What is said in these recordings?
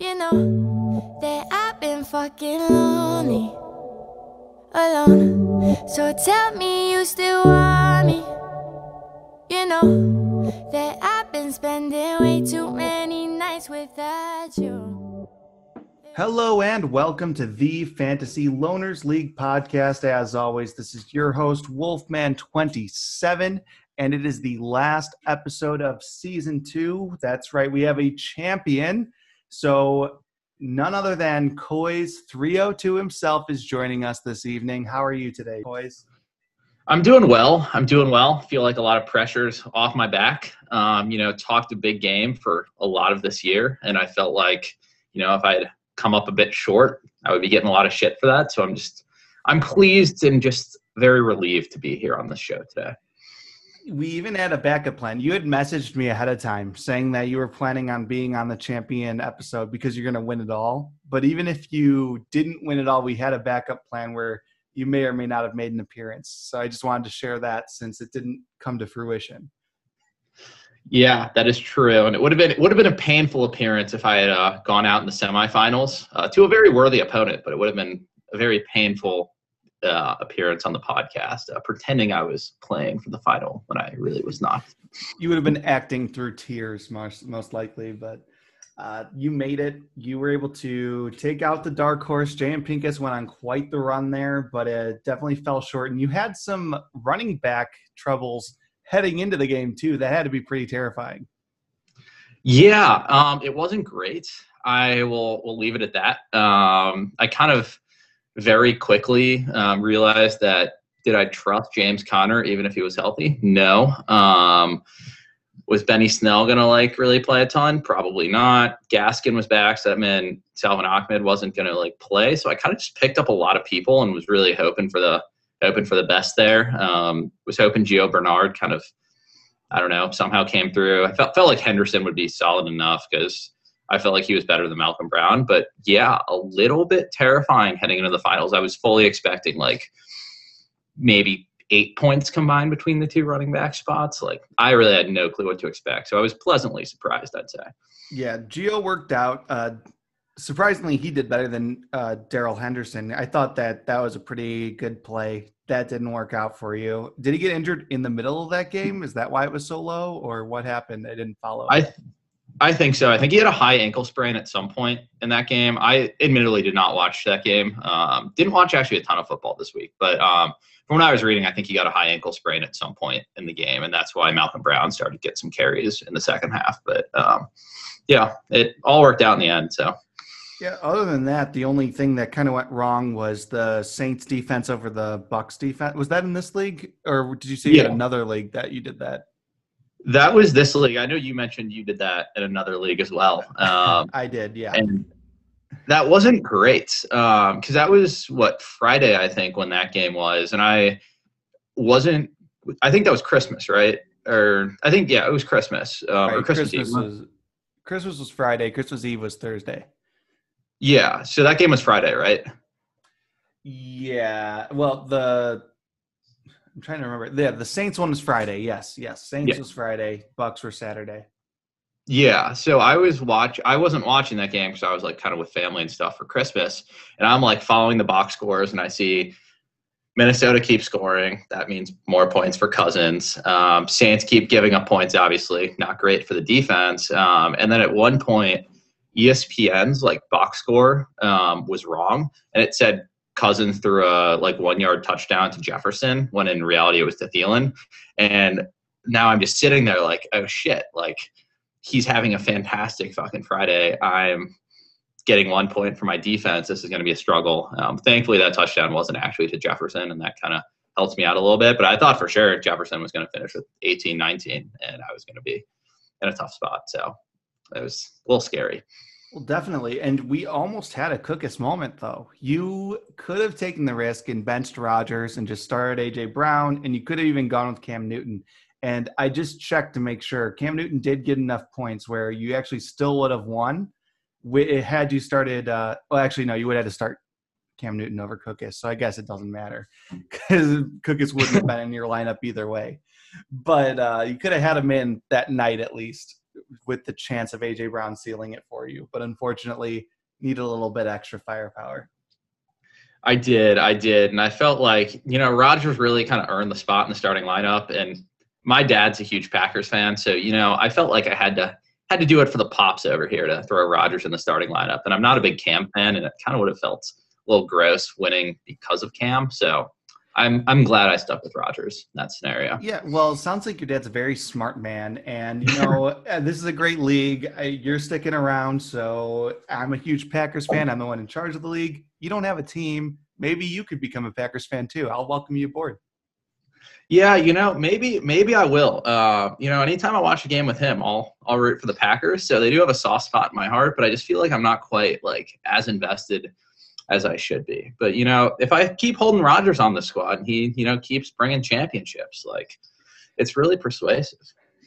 you know that I've been fucking lonely, alone. So tell me you still want me. You know that I've been spending way too many nights without you. Hello and welcome to the Fantasy Loners League podcast. As always, this is your host, Wolfman27, and it is the last episode of season two. That's right, we have a champion. So, none other than Coys 302 himself is joining us this evening. How are you today, Coys? I'm doing well. I'm doing well. Feel like a lot of pressure's off my back. Um, you know, talked a big game for a lot of this year, and I felt like, you know, if I had come up a bit short, I would be getting a lot of shit for that. So I'm just, I'm pleased and just very relieved to be here on this show today. We even had a backup plan. You had messaged me ahead of time saying that you were planning on being on the champion episode because you're going to win it all. But even if you didn't win it all, we had a backup plan where you may or may not have made an appearance. So I just wanted to share that since it didn't come to fruition. Yeah, that is true, and it would have been it would have been a painful appearance if I had uh, gone out in the semifinals uh, to a very worthy opponent, but it would have been a very painful uh, appearance on the podcast, uh, pretending I was playing for the final when I really was not. You would have been acting through tears, most most likely, but uh, you made it. You were able to take out the dark horse. JM Pincus went on quite the run there, but it definitely fell short. And you had some running back troubles heading into the game too. That had to be pretty terrifying. Yeah, um, it wasn't great. I will will leave it at that. Um, I kind of very quickly um, realized that did I trust James Conner even if he was healthy? No. Um, was Benny Snell going to like really play a ton? Probably not. Gaskin was back, so that meant Salvon Ahmed wasn't going to like play. So I kind of just picked up a lot of people and was really hoping for the hoping for the best there. Um, was hoping Gio Bernard kind of, I don't know, somehow came through. I felt felt like Henderson would be solid enough because I felt like he was better than Malcolm Brown. But yeah, a little bit terrifying heading into the finals. I was fully expecting like maybe eight points combined between the two running back spots. Like I really had no clue what to expect. So I was pleasantly surprised, I'd say. Yeah, Gio worked out. Uh, surprisingly, he did better than uh, Darrell Henderson. I thought that that was a pretty good play. That didn't work out for you. Did he get injured in the middle of that game? Is that why it was so low, or what happened? I didn't follow. I, I think so. I think he had a high ankle sprain at some point in that game. I admittedly did not watch that game. Um, didn't watch actually a ton of football this week, but um, from what I was reading, I think he got a high ankle sprain at some point in the game, and that's why Malcolm Brown started to get some carries in the second half. But um, yeah, it all worked out in the end. So yeah, other than that, the only thing that kind of went wrong was the Saints defense over the Bucks defense. Was that in this league, or did you see Yeah. another league that you did that? That was this league. I know you mentioned you did that in another league as well. Um, I did, yeah. and that wasn't great because that was what Friday I think when that game was, and I wasn't. I think that was Christmas, right? Or I think yeah, it was Christmas um, or Christmas, Christmas Eve. was Christmas was Friday. Christmas Eve was Thursday. Yeah, so that game was Friday, right? Yeah. Well, the I'm trying to remember. Yeah, the Saints one was Friday. Yes, yes. Saints Yeah. was Friday. Bucks were Saturday. Yeah, so I was watch. I wasn't watching that game because I was like kind of with family and stuff for Christmas, and I'm like following the box scores, and I see Minnesota keep scoring. That means more points for Cousins. Um, Saints keep giving up points. Obviously, not great for the defense. Um, and then at one point, ESPN's like box score um, was wrong, and it said Cousins threw a like one yard touchdown to Jefferson when in reality it was to Thielen. And now I'm just sitting there like, oh shit, like he's having a fantastic fucking Friday. I'm getting one point for my defense. This is going to be a struggle. Um, thankfully, that touchdown wasn't actually to Jefferson, and that kind of helps me out a little bit. But I thought for sure Jefferson was going to finish with 18 19, and I was going to be in a tough spot. So it was a little scary. Well, definitely. And we almost had a Cookus moment, though. You could have taken the risk and benched Rodgers and just started AJ Brown, and you could have even gone with Cam Newton. And I just checked to make sure Cam Newton did get enough points where you actually still would have won. It had you started. Uh, well, actually, no, you would have had to start Cam Newton over Cookus. So I guess it doesn't matter because Cookus wouldn't have been in your lineup either way. But uh, you could have had him in that night at least with the chance of AJ Brown sealing it for you, but unfortunately, need a little bit extra firepower. I did, I did, and I felt like you know Rodgers really kind of earned the spot in the starting lineup, and my dad's a huge Packers fan, so you know I felt like I had to had to do it for the pops over here to throw Rodgers in the starting lineup, and I'm not a big Cam fan, and it kind of would have felt a little gross winning because of Cam, so I'm I'm glad I stuck with Rodgers in that scenario. Yeah, well, it sounds like your dad's a very smart man, and you know uh, this is a great league. You're sticking around, so I'm a huge Packers fan. I'm the one in charge of the league. You don't have a team. Maybe you could become a Packers fan too. I'll welcome you aboard. Yeah, you know, maybe maybe I will. Uh, you know, anytime I watch a game with him, I'll I'll root for the Packers. So they do have a soft spot in my heart, but I just feel like I'm not quite like as invested as I should be. But you know, if I keep holding Rodgers on the squad, and he you know keeps bringing championships, like it's really persuasive.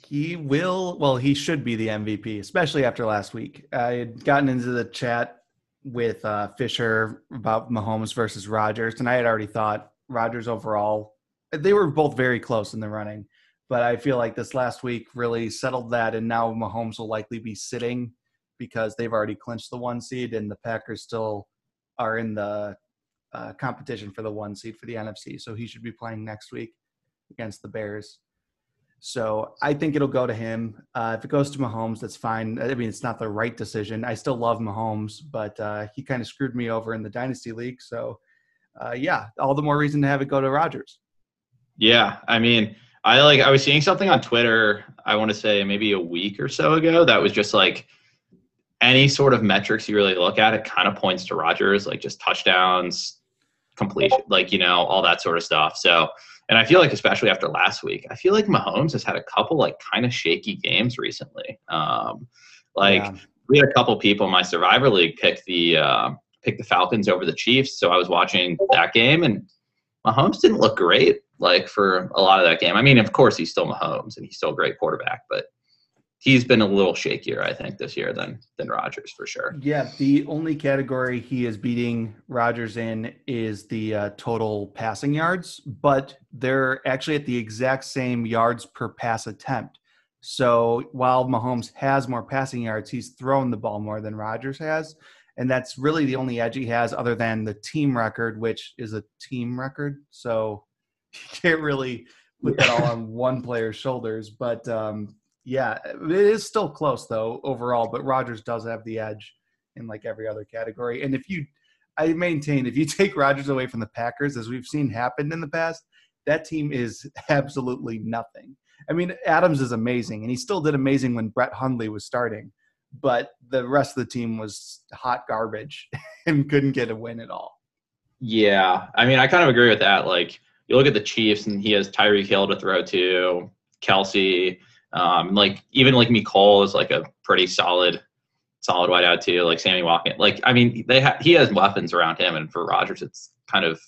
He will. Well, he should be the MVP, especially after last week. I had gotten into the chat with uh, Fisher about Mahomes versus Rodgers, and I had already thought Rodgers overall. They were both very close in the running, but I feel like this last week really settled that, and now Mahomes will likely be sitting because they've already clinched the one seed, and the Packers still are in the uh, competition for the one seed for the NFC. So he should be playing next week against the Bears. So I think it'll go to him. Uh, if it goes to Mahomes, that's fine. I mean, it's not the right decision. I still love Mahomes, but uh, he kind of screwed me over in the Dynasty League. So, uh, yeah, all the more reason to have it go to Rodgers. Yeah, I mean, I like I was seeing something on Twitter. I want to say maybe a week or so ago that was just like any sort of metrics you really look at, it kind of points to Rodgers, like just touchdowns, completion, like, you know, all that sort of stuff. So, and I feel like, especially after last week, I feel like Mahomes has had a couple like kind of shaky games recently. Um, like yeah. we had a couple people in my Survivor League pick the uh, pick the Falcons over the Chiefs, so I was watching that game, and Mahomes didn't look great like for a lot of that game. I mean, of course, he's still Mahomes and he's still a great quarterback, but he's been a little shakier, I think, this year than than Rodgers for sure. Yeah, the only category he is beating Rodgers in is the uh, total passing yards, but they're actually at the exact same yards per pass attempt. So while Mahomes has more passing yards, he's thrown the ball more than Rodgers has. And that's really the only edge he has, other than the team record, which is a team record. So you can't really put that all on one player's shoulders. But um, yeah, it is still close though overall, but Rodgers does have the edge in like every other category. And if you, I maintain, if you take Rodgers away from the Packers, as we've seen happen in the past, that team is absolutely nothing. I mean, Adams is amazing, and he still did amazing when Brett Hundley was starting, but the rest of the team was hot garbage and couldn't get a win at all. Yeah, I mean, I kind of agree with that. Like, you look at the Chiefs, and he has Tyreek Hill to throw to, Kelce. Um, like even like Mecole is like a pretty solid, solid wideout too. Like Sammy Watkins. Like I mean, they ha- he has weapons around him, and for Rodgers, it's kind of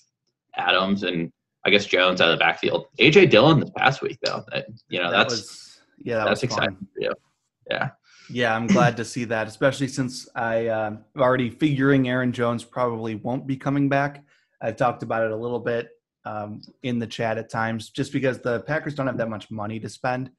Adams and I guess Jones out of the backfield. AJ Dillon this past week though, that, you know that that's was, yeah, that that's exciting for. Yeah. Yeah, I'm glad to see that, especially since I uh, already figuring Aaron Jones probably won't be coming back. I've talked about it a little bit um, in the chat at times, just because the Packers don't have that much money to spend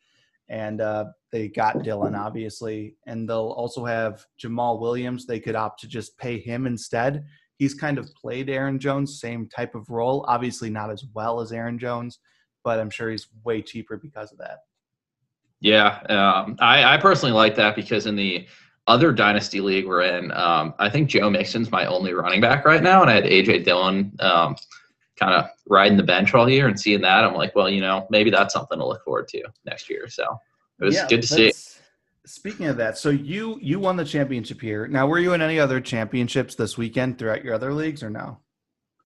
and uh, they got Dillon obviously, and they'll also have Jamaal Williams. They could opt to just pay him instead. He's kind of played Aaron Jones, same type of role. Obviously, not as well as Aaron Jones, but I'm sure he's way cheaper because of that. Yeah, um, I, I personally like that because in the other dynasty league we're in, um, I think Joe Mixon's my only running back right now, and I had AJ Dillon um, kind of riding the bench all year and seeing that, I'm like, well, you know, maybe that's something to look forward to next year. So it was yeah, good to see. Speaking of that, so you you won the championship here. Now, were you in any other championships this weekend throughout your other leagues, or no?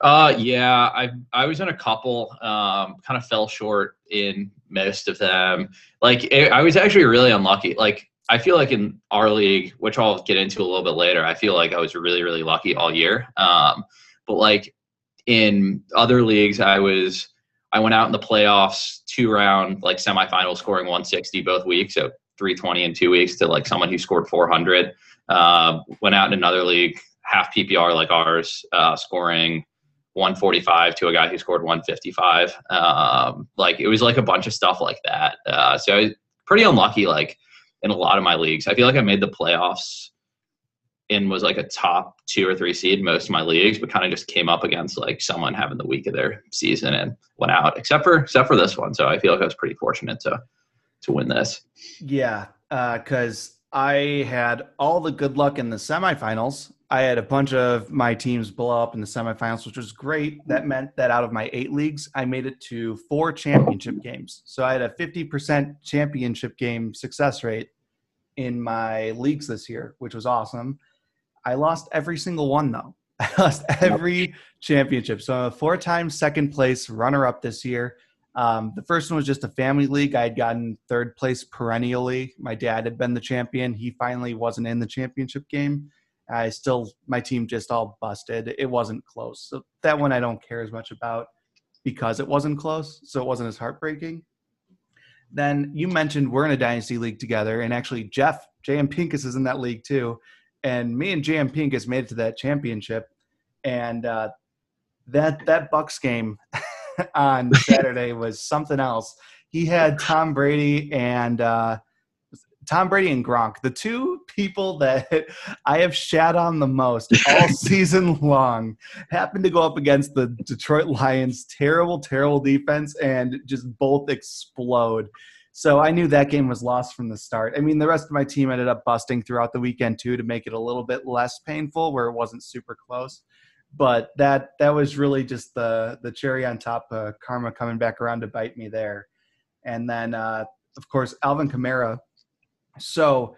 Uh, yeah, I I was in a couple. Um, kind of fell short in most of them. Like it, I was actually really unlucky. Like I feel like in our league, which I'll get into a little bit later, I feel like I was really really lucky all year. Um, but like in other leagues, I was I went out in the playoffs two round like semifinal scoring 160 both weeks, so 320 in two weeks to like someone who scored 400. Uh, went out in another league half PPR like ours, uh, scoring 145 to a guy who scored 155. Um, like it was like a bunch of stuff like that. Uh, so I was pretty unlucky. Like in a lot of my leagues. I feel like I made the playoffs and was like a top two or three seed most of my leagues, but kind of just came up against like someone having the week of their season and went out, except for except for this one. So I feel like I was pretty fortunate to to win this. Yeah, because uh, I had all the good luck in the semifinals. I had a bunch of my teams blow up in the semifinals, which was great. That meant that out of my eight leagues, I made it to four championship games. So I had a 50% championship game success rate in my leagues this year, which was awesome. I lost every single one though. I lost every championship. So I'm a four time second place runner up this year. Um, the first one was just a family league. I had gotten third place perennially. My dad had been the champion. He finally wasn't in the championship game. I still, my team just all busted. It wasn't close. So that one I don't care as much about because it wasn't close. So it wasn't as heartbreaking. Then you mentioned we're in a dynasty league together, and actually Jeff JM Pincus is in that league too and me and JM Pincus made it to that championship, and uh, that that Bucks game on Saturday was something else. He had Tom Brady and uh, Tom Brady and Gronk, the two people that I have shat on the most all season long, happened to go up against the Detroit Lions' terrible, terrible defense and just both explode. So I knew that game was lost from the start. I mean, the rest of my team ended up busting throughout the weekend too to make it a little bit less painful, where it wasn't super close. But that that was really just the the cherry on top. Uh, karma coming back around to bite me there, and then uh, of course Alvin Kamara. So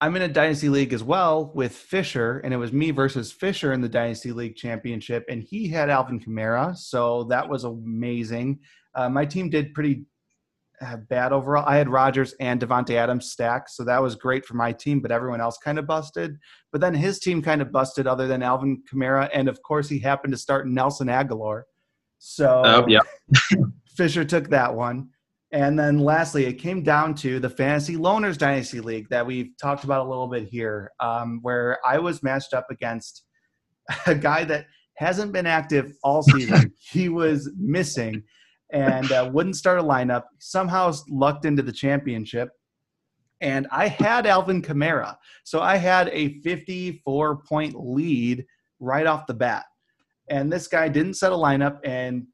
I'm in a dynasty league as well with Fisher, and it was me versus Fisher in the dynasty league championship, and he had Alvin Kamara, so that was amazing. Uh, my team did pretty bad overall. I had Rodgers and Davante Adams stacked, so that was great for my team. But everyone else kind of busted. But then his team kind of busted, other than Alvin Kamara, and of course he happened to start Nelson Agholor. So oh, yeah. Fisher took that one. And then lastly, it came down to the Fantasy Loners Dynasty League that we've talked about a little bit here, um, where I was matched up against a guy that hasn't been active all season. he was missing and uh, wouldn't start a lineup. Somehow lucked into the championship. And I had Alvin Kamara. So I had a 54 point lead right off the bat. And this guy didn't set a lineup, and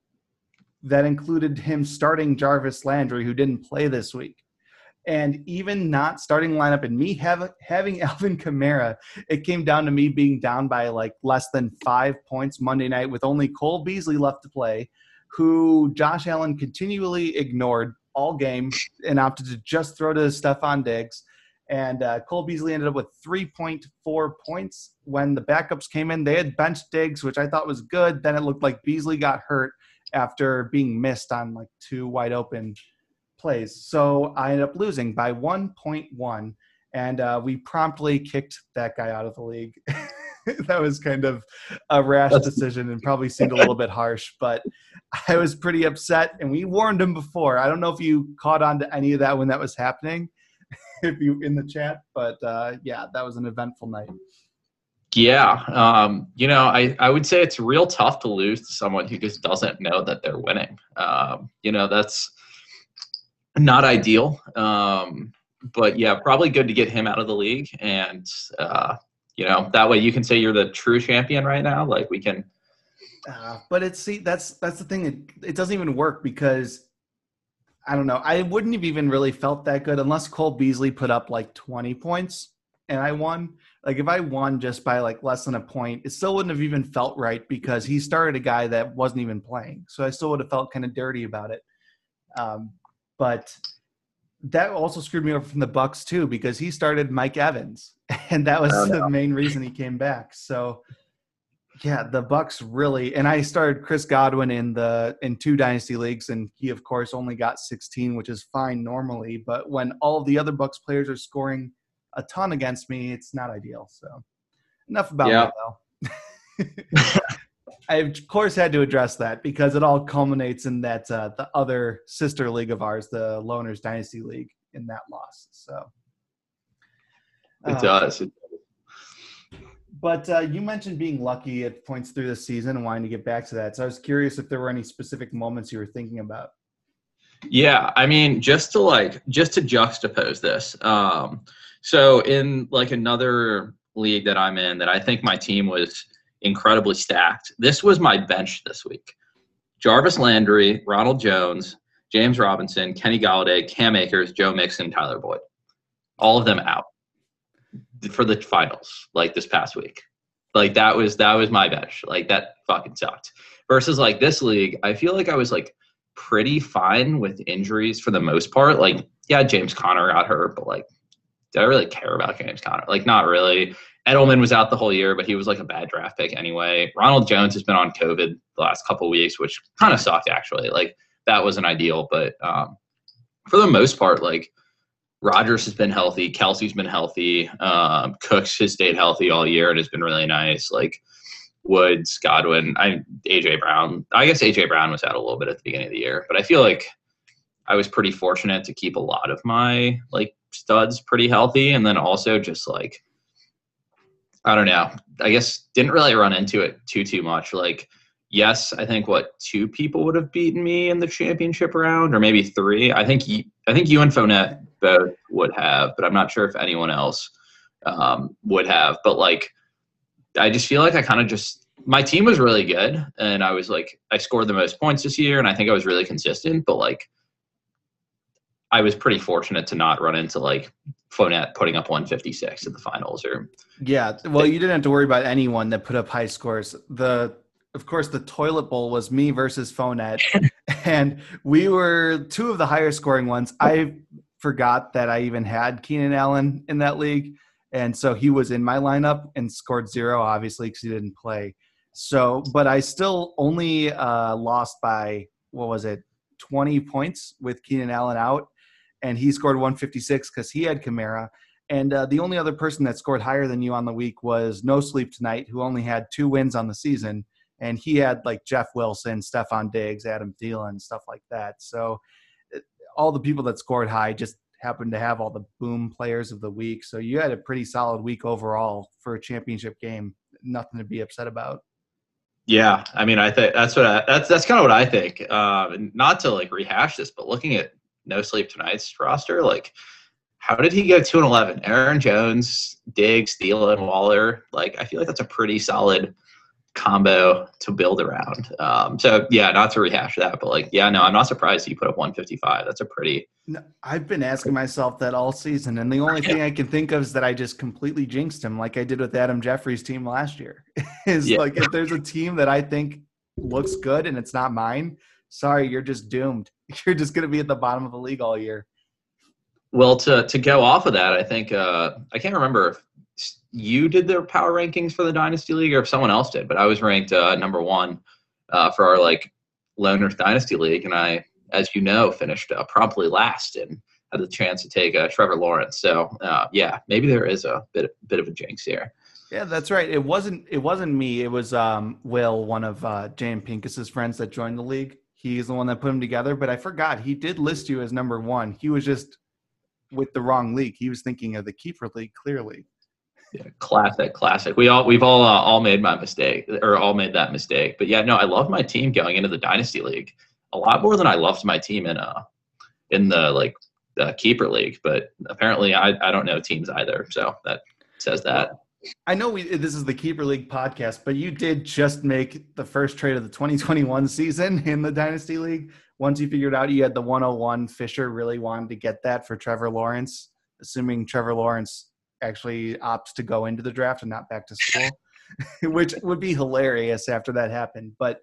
that included him starting Jarvis Landry, who didn't play this week. And even not starting lineup and me have, having Alvin Kamara, it came down to me being down by like less than five points Monday night with only Cole Beasley left to play who Josh Allen continually ignored all game and opted to just throw to Stefon Diggs. And uh, Cole Beasley ended up with 3.4 points when the backups came in. They had benched Diggs, which I thought was good. Then it looked like Beasley got hurt after being missed on like two wide open plays. So I ended up losing by 1.1. And uh, we promptly kicked that guy out of the league. that was kind of a rash decision and probably seemed a little bit harsh, but I was pretty upset. And we warned him before. I don't know if you caught on to any of that when that was happening, if you in the chat, but uh, yeah, that was an eventful night. Yeah, um, you know, I, I would say it's real tough to lose to someone who just doesn't know that they're winning. Um, you know, that's not ideal. Um, but yeah, probably good to get him out of the league and uh, you know that way you can say you're the true champion right now like we can uh, but it's see that's that's the thing it, it doesn't even work because i don't know i wouldn't have even really felt that good unless cole beasley put up like 20 points and i won. Like if i won just by like less than a point it still wouldn't have even felt right because he started a guy that wasn't even playing. So i still would have felt kind of dirty about it. Um, but that also screwed me over from the Bucks too because he started Mike Evans, and that was oh, no. the main reason he came back. So, yeah, the Bucks really. And I started Chris Godwin in the in two dynasty leagues, and he of course only got 16, which is fine normally. But when all the other Bucks players are scoring a ton against me, it's not ideal. So, enough about yeah. that though. I of course had to address that because it all culminates in that uh, the other sister league of ours, the Loners Dynasty League, in that loss. So it uh, does. It does. But uh, you mentioned being lucky at points through the season and wanting to get back to that. So I was curious if there were any specific moments you were thinking about. Yeah, I mean, just to like, just to juxtapose this. Um, so in like another league that I'm in, that I think my team was incredibly stacked. This was my bench this week: Jarvis Landry, Ronald Jones, James Robinson, Kenny Golladay, Cam Akers, Joe Mixon, Tyler Boyd. All of them out for the finals, like this past week. Like that was that was my bench. Like that fucking sucked. Versus like this league, I feel like I was like pretty fine with injuries for the most part. Like, yeah, James Conner got hurt, but like, did I really care about James Conner? Like, not really. Edelman was out the whole year, but he was like a bad draft pick anyway. Ronald Jones has been on COVID the last couple weeks, which kind of sucked actually. Like that wasn't ideal, but um, for the most part, like Rodgers has been healthy, Kelce's been healthy, um, Cooks has stayed healthy all year and has been really nice. Like Woods, Godwin, I AJ Brown. I guess AJ Brown was out a little bit at the beginning of the year, but I feel like I was pretty fortunate to keep a lot of my like studs pretty healthy, and then also just like I don't know. I guess didn't really run into it too too much. Like yes, I think what two people would have beaten me in the championship round, or maybe three. I think I think you and Fournette both would have, but I'm not sure if anyone else um, would have. But like, I just feel like I kind of just my team was really good, and I was like, I scored the most points this year, and I think I was really consistent. But like, I was pretty fortunate to not run into like Fournette putting up 156 in the finals or yeah well you didn't have to worry about anyone that put up high scores the of course, the toilet bowl was me versus Fournette, and we were two of the higher scoring ones. I forgot that I even had Keenan Allen in that league, and so he was in my lineup and scored zero, obviously, because he didn't play. So, but I still only uh, lost by what was it, twenty points with Keenan Allen out, and he scored one fifty six because he had Kamara. And uh, the only other person that scored higher than you on the week was No Sleep Tonight, who only had two wins on the season and he had like Jeff Wilson, Stefon Diggs, Adam Thielen, stuff like that. So all the people that scored high just happened to have all the boom players of the week. So you had a pretty solid week overall for a championship game. Nothing to be upset about. Yeah, I mean, I think that's what I, that's that's kind of what I think. Um, not to like rehash this, but looking at No Sleep Tonight's roster, like how did he go two and eleven? Aaron Jones, Diggs, Thielen, Waller. Like I feel like that's a pretty solid combo to build around. Um, so yeah, not to rehash that, but like, yeah, no, I'm not surprised you put up 155. That's a pretty. No, I've been asking myself that all season, and the only thing I can think of is that I just completely jinxed him, like I did with Adam Jeffries' team last year. is yeah. like if there's a team that I think looks good and it's not mine, sorry, you're just doomed. You're just going to be at the bottom of the league all year. Well, to to go off of that, I think uh, I can't remember if you did the power rankings for the Dynasty League or if someone else did, but I was ranked uh, number one uh, for our like Loners Dynasty League, and I, as you know, finished uh, promptly last and had the chance to take uh, Trevor Lawrence. So uh, yeah, maybe there is a bit bit of a jinx here. Yeah, that's right. It wasn't it wasn't me. It was um, Will, one of uh, Jay Pincus's friends that joined the league. He's the one that put them together. But I forgot he did list you as number one. He was just with the wrong league. He was thinking of the keeper league clearly. Yeah, classic, classic. We all we've all uh, all made my mistake or all made that mistake. But yeah, no, I love my team going into the dynasty league a lot more than I loved my team in uh in the like the keeper league. But apparently, I I don't know teams either, so that says that. I know we this is the keeper league podcast, but you did just make the first trade of the 2021 season in the dynasty league. Once you figured out you had the 101, Fisher really wanted to get that for Trevor Lawrence, assuming Trevor Lawrence actually opts to go into the draft and not back to school, which would be hilarious after that happened. But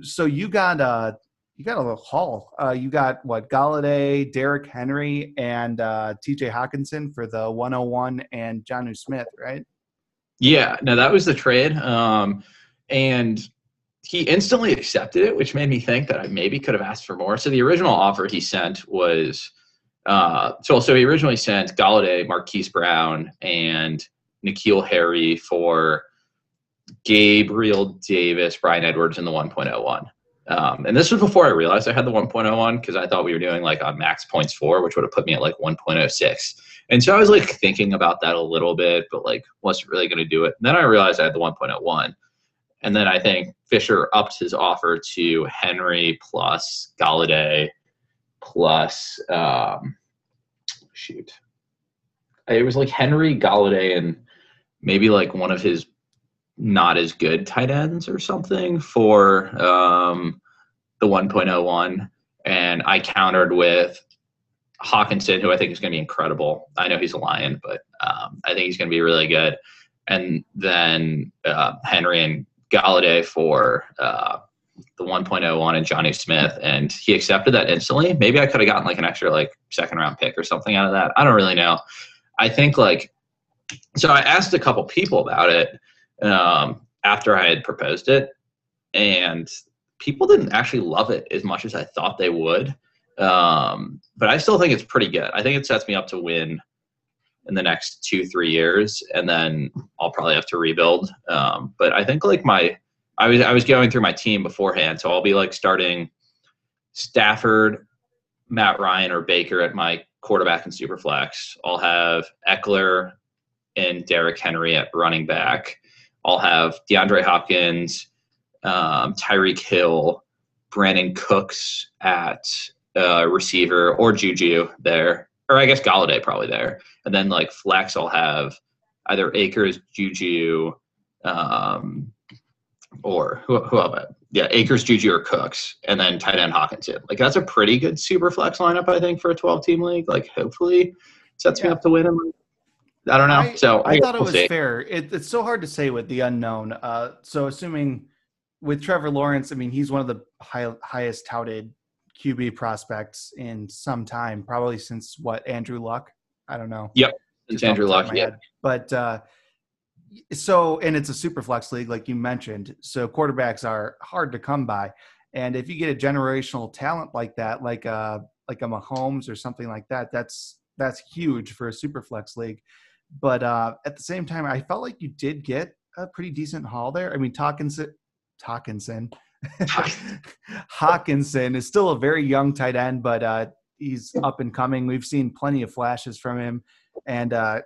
so you got a you got a little haul. Uh, you got what Golladay, Derrick Henry, and uh, T.J. Hockenson for the 101 and Jonnu Smith, right? Yeah, no, that was the trade, um, and he instantly accepted it, which made me think that I maybe could have asked for more. So the original offer he sent was uh, so so he originally sent Golladay, Marquise Brown, and N'Keal Harry for Gabriel Davis, Bryan Edwards, and the 1.01. Um, and this was before I realized I had the 1.01 because I thought we were doing like on max points four, which would have put me at like 1.06. And so I was like thinking about that a little bit, but like wasn't really going to do it. And then I realized I had the 1.01. And then I think Fisher upped his offer to Henry plus Golladay plus um, shoot, it was like Henry Golladay and maybe like one of his not as good tight ends or something for um, the 1.01, and I countered with Hockenson, who I think is going to be incredible. I know he's a Lion, but um, I think he's going to be really good. And then uh, Henry and Golladay for uh, the 1.01 and Jonnu Smith, and he accepted that instantly. Maybe I could have gotten like an extra like second round pick or something out of that. I don't really know. I think like so. I asked a couple people about it um, after I had proposed it, and people didn't actually love it as much as I thought they would. Um, but I still think it's pretty good. I think it sets me up to win in the next two three years, and then I'll probably have to rebuild. Um, but I think like my I was I was going through my team beforehand, so I'll be like starting Stafford, Matt Ryan, or Baker at my quarterback and super flex. I'll have Ekeler and Derrick Henry at running back. I'll have DeAndre Hopkins, um, Tyreek Hill, Brandin Cooks at uh, receiver, or Juju there, or I guess Golladay probably there. And then like flex, I'll have either Akers, Juju, um, or who who have it? Yeah, Akers, Juju, or Cooks, and then tight end Hockenson. Like that's a pretty good super flex lineup, I think, for a 12 team league. Like hopefully sets yeah. me up to win. I don't know. I, so I, I thought it was see. fair. It, it's so hard to say with the unknown. Uh, so assuming with Trevor Lawrence, I mean, he's one of the high, highest touted QB prospects in some time, probably since what Andrew Luck. I don't know. Yep, it's Andrew Luck. Yeah, but uh, so and it's a super flex league, like you mentioned. So quarterbacks are hard to come by, and if you get a generational talent like that, like a uh, like a Mahomes or something like that, that's that's huge for a super flex league. But uh, at the same time, I felt like you did get a pretty decent haul there. I mean, Hockenson, Hockenson, Hockenson is still a very young tight end, but uh, he's up and coming. We've seen plenty of flashes from him, and uh,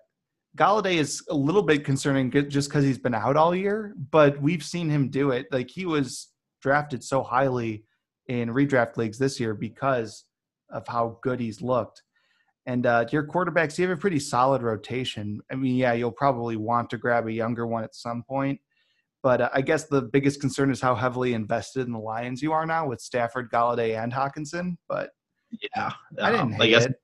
Golladay is a little bit concerning just because he's been out all year. But we've seen him do it. Like he was drafted so highly in redraft leagues this year because of how good he's looked. And uh, your quarterbacks, you have a pretty solid rotation. I mean, yeah, you'll probably want to grab a younger one at some point. But uh, I guess the biggest concern is how heavily invested in the Lions you are now with Stafford, Golladay, and Hockenson. But yeah, I didn't um, I guess, it.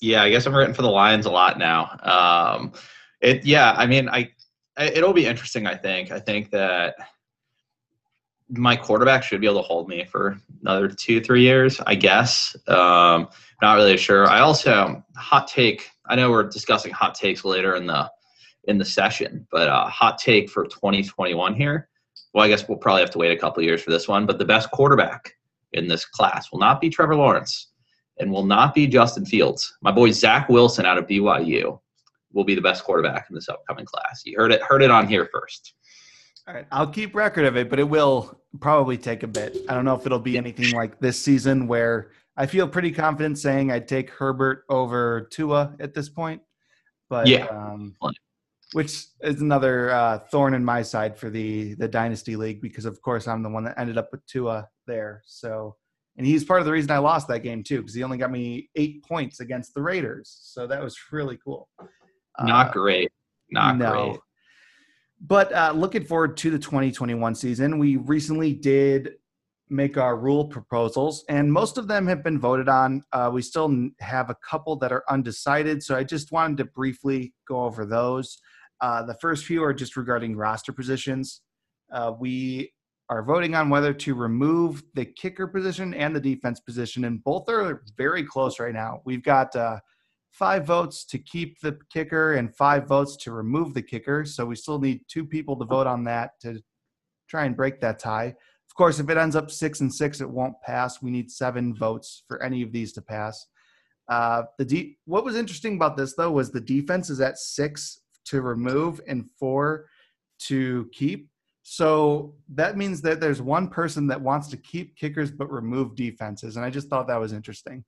Yeah, I guess I'm written for the Lions a lot now. Um, it yeah, I mean, I it'll be interesting. I think. I think that my quarterback should be able to hold me for another two, three years, I guess. Um, not really sure. I also hot take. I know we're discussing hot takes later in the in the session, but uh, hot take for 2021 here. Well, I guess we'll probably have to wait a couple years for this one. But the best quarterback in this class will not be Trevor Lawrence, and will not be Justin Fields. My boy Zach Wilson out of BYU will be the best quarterback in this upcoming class. You heard it. Heard it on here first. All right, I'll keep record of it, but it will probably take a bit. I don't know if it'll be anything like this season where I feel pretty confident saying I'd take Herbert over Tua at this point. But yeah, um, which is another uh, thorn in my side for the the dynasty league because of course I'm the one that ended up with Tua there. So and he's part of the reason I lost that game too because he only got me eight points against the Raiders. So that was really cool. Not uh, great. Not no. great. But uh, looking forward to the 2021 season, we recently did make our rule proposals, and most of them have been voted on. Uh, we still have a couple that are undecided, so I just wanted to briefly go over those. Uh, the first few are just regarding roster positions. Uh, we are voting on whether to remove the kicker position and the defense position, and both are very close right now. We've got uh, five votes to keep the kicker and five votes to remove the kicker. So we still need two people to vote on that to try and break that tie. Of course, if it ends up six and six, it won't pass. We need seven votes for any of these to pass. Uh, the de- what was interesting about this though was the defense is at six to remove and four to keep. So that means that there's one person that wants to keep kickers but remove defenses, and I just thought that was interesting.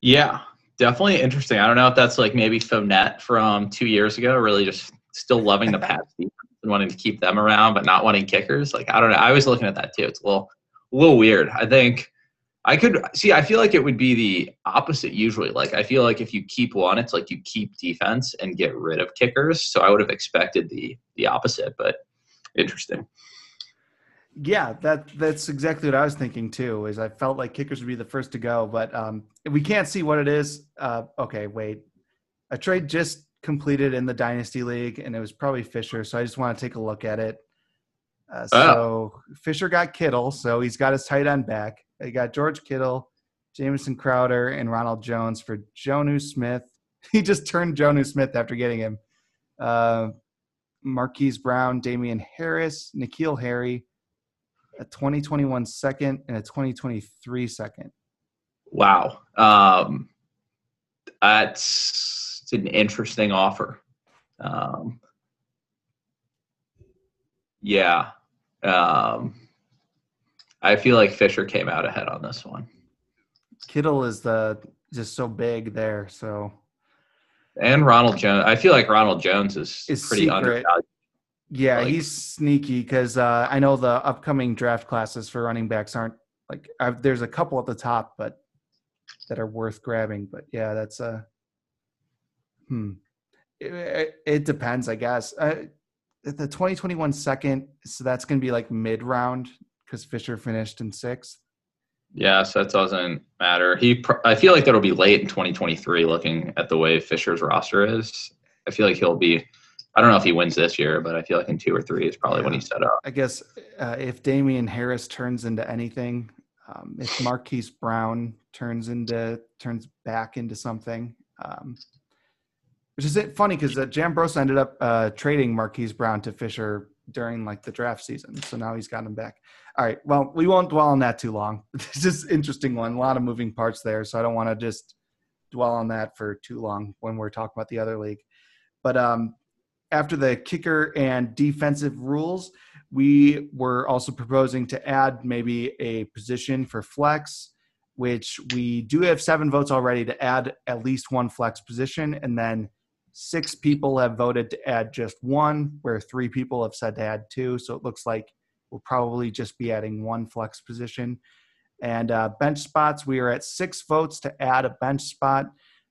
Yeah, definitely interesting. I don't know if that's like maybe Fournette from two years ago, really just still loving the Pats and wanting to keep them around, but not wanting kickers. Like I don't know. I was looking at that too. It's a little, a little weird. I think I could see. I feel like it would be the opposite usually. Like I feel like if you keep one, it's like you keep defense and get rid of kickers. So I would have expected the the opposite, but interesting. Yeah, that that's exactly what I was thinking too. Is I felt like kickers would be the first to go, but um, we can't see what it is. Uh, okay, wait. A trade just completed in the dynasty league, and it was probably Fisher. So I just want to take a look at it. Uh, so oh. Fisher got Kittle, so he's got his tight end back. He got George Kittle, Jamison Crowder, and Ronald Jones for Jonnu Smith. He just turned Jonnu Smith after getting him. Uh, Marquise Brown, Damien Harris, N'Keal Harry, a 2021 second, and a 2023 second. Wow. Um, that's an interesting offer. Um, yeah. Um, I feel like Fisher came out ahead on this one. Kittle is the just so big there, so and Ronald Jones. I feel like Ronald Jones is, is pretty secret. undervalued. Yeah, like, he's sneaky because uh, I know the upcoming draft classes for running backs aren't like I've, there's a couple at the top, but that are worth grabbing. But yeah, that's a uh, hmm. It, it, it depends, I guess. Uh, the 2021 second, so that's going to be like mid round because Fisher finished in sixth. Yeah, so that doesn't matter. He, I feel like that'll be late in 2023. Looking at the way Fisher's roster is, I feel like he'll be. I don't know if he wins this year, but I feel like in two or three is probably yeah. when he's set up. I guess uh, if Damien Harris turns into anything, um, if Marquise Brown turns into turns back into something, um, which is it funny because uh, Jambros ended up uh, trading Marquise Brown to Fisher during like the draft season, so now he's got him back. All right, well, we won't dwell on that too long. this is interesting one, a lot of moving parts there, so I don't want to just dwell on that for too long when we're talking about the other league. But um, after the kicker and defensive rules, we were also proposing to add maybe a position for flex which we do have seven votes already to add at least one flex position, and then Six people have voted to add just one, where three people have said to add two. So it looks like we'll probably just be adding one flex position. And uh, bench spots, we are at six votes to add a bench spot.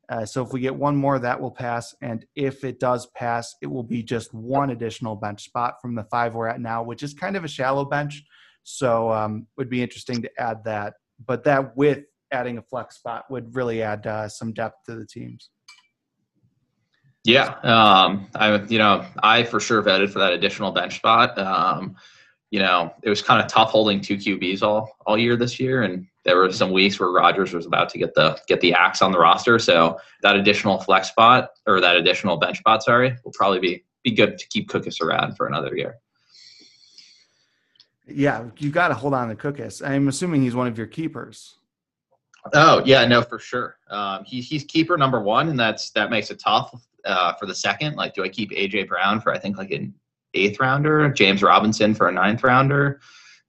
Uh, so if we get one more, that will pass. And if it does pass, it will be just one additional bench spot from the five we're at now, which is kind of a shallow bench. So um, would be interesting to add that. But that with adding a flex spot would really add uh, some depth to the teams. Yeah, um, I you know I for sure vetted for that additional bench spot. Um, you know, it was kind of tough holding two QBs all all year this year, and there were some weeks where Rodgers was about to get the get the axe on the roster. So that additional flex spot or that additional bench spot, sorry, will probably be be good to keep Cookus around for another year. Yeah, you got to hold on to Cookus. I'm assuming he's one of your keepers. Oh yeah, no, for sure. Um, he's he's keeper number one, and that's that makes it tough uh, for the second. Like, do I keep AJ Brown for I think like an eighth rounder, James Robinson for a ninth rounder,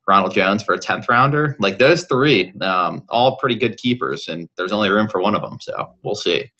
Ronald Jones for a tenth rounder? Like those three, um, all pretty good keepers, and there's only room for one of them. So we'll see.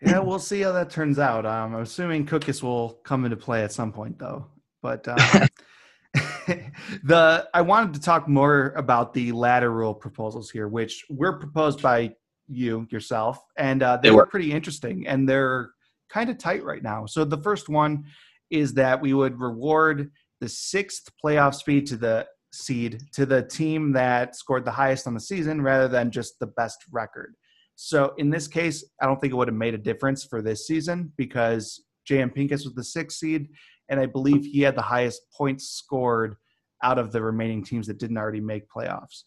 Yeah, we'll see how that turns out. Um, I'm assuming Cookus will come into play at some point, though. But um, the I wanted to talk more about the lateral proposals here, which were proposed by you yourself, and uh, they, they were. pretty interesting, and they're kind of tight right now. So the first one is that we would reward the sixth playoff speed to the seed to the team that scored the highest on the season rather than just the best record. So in this case, I don't think it would have made a difference for this season because J.M. Pincus was the sixth seed, and I believe he had the highest points scored out of the remaining teams that didn't already make playoffs.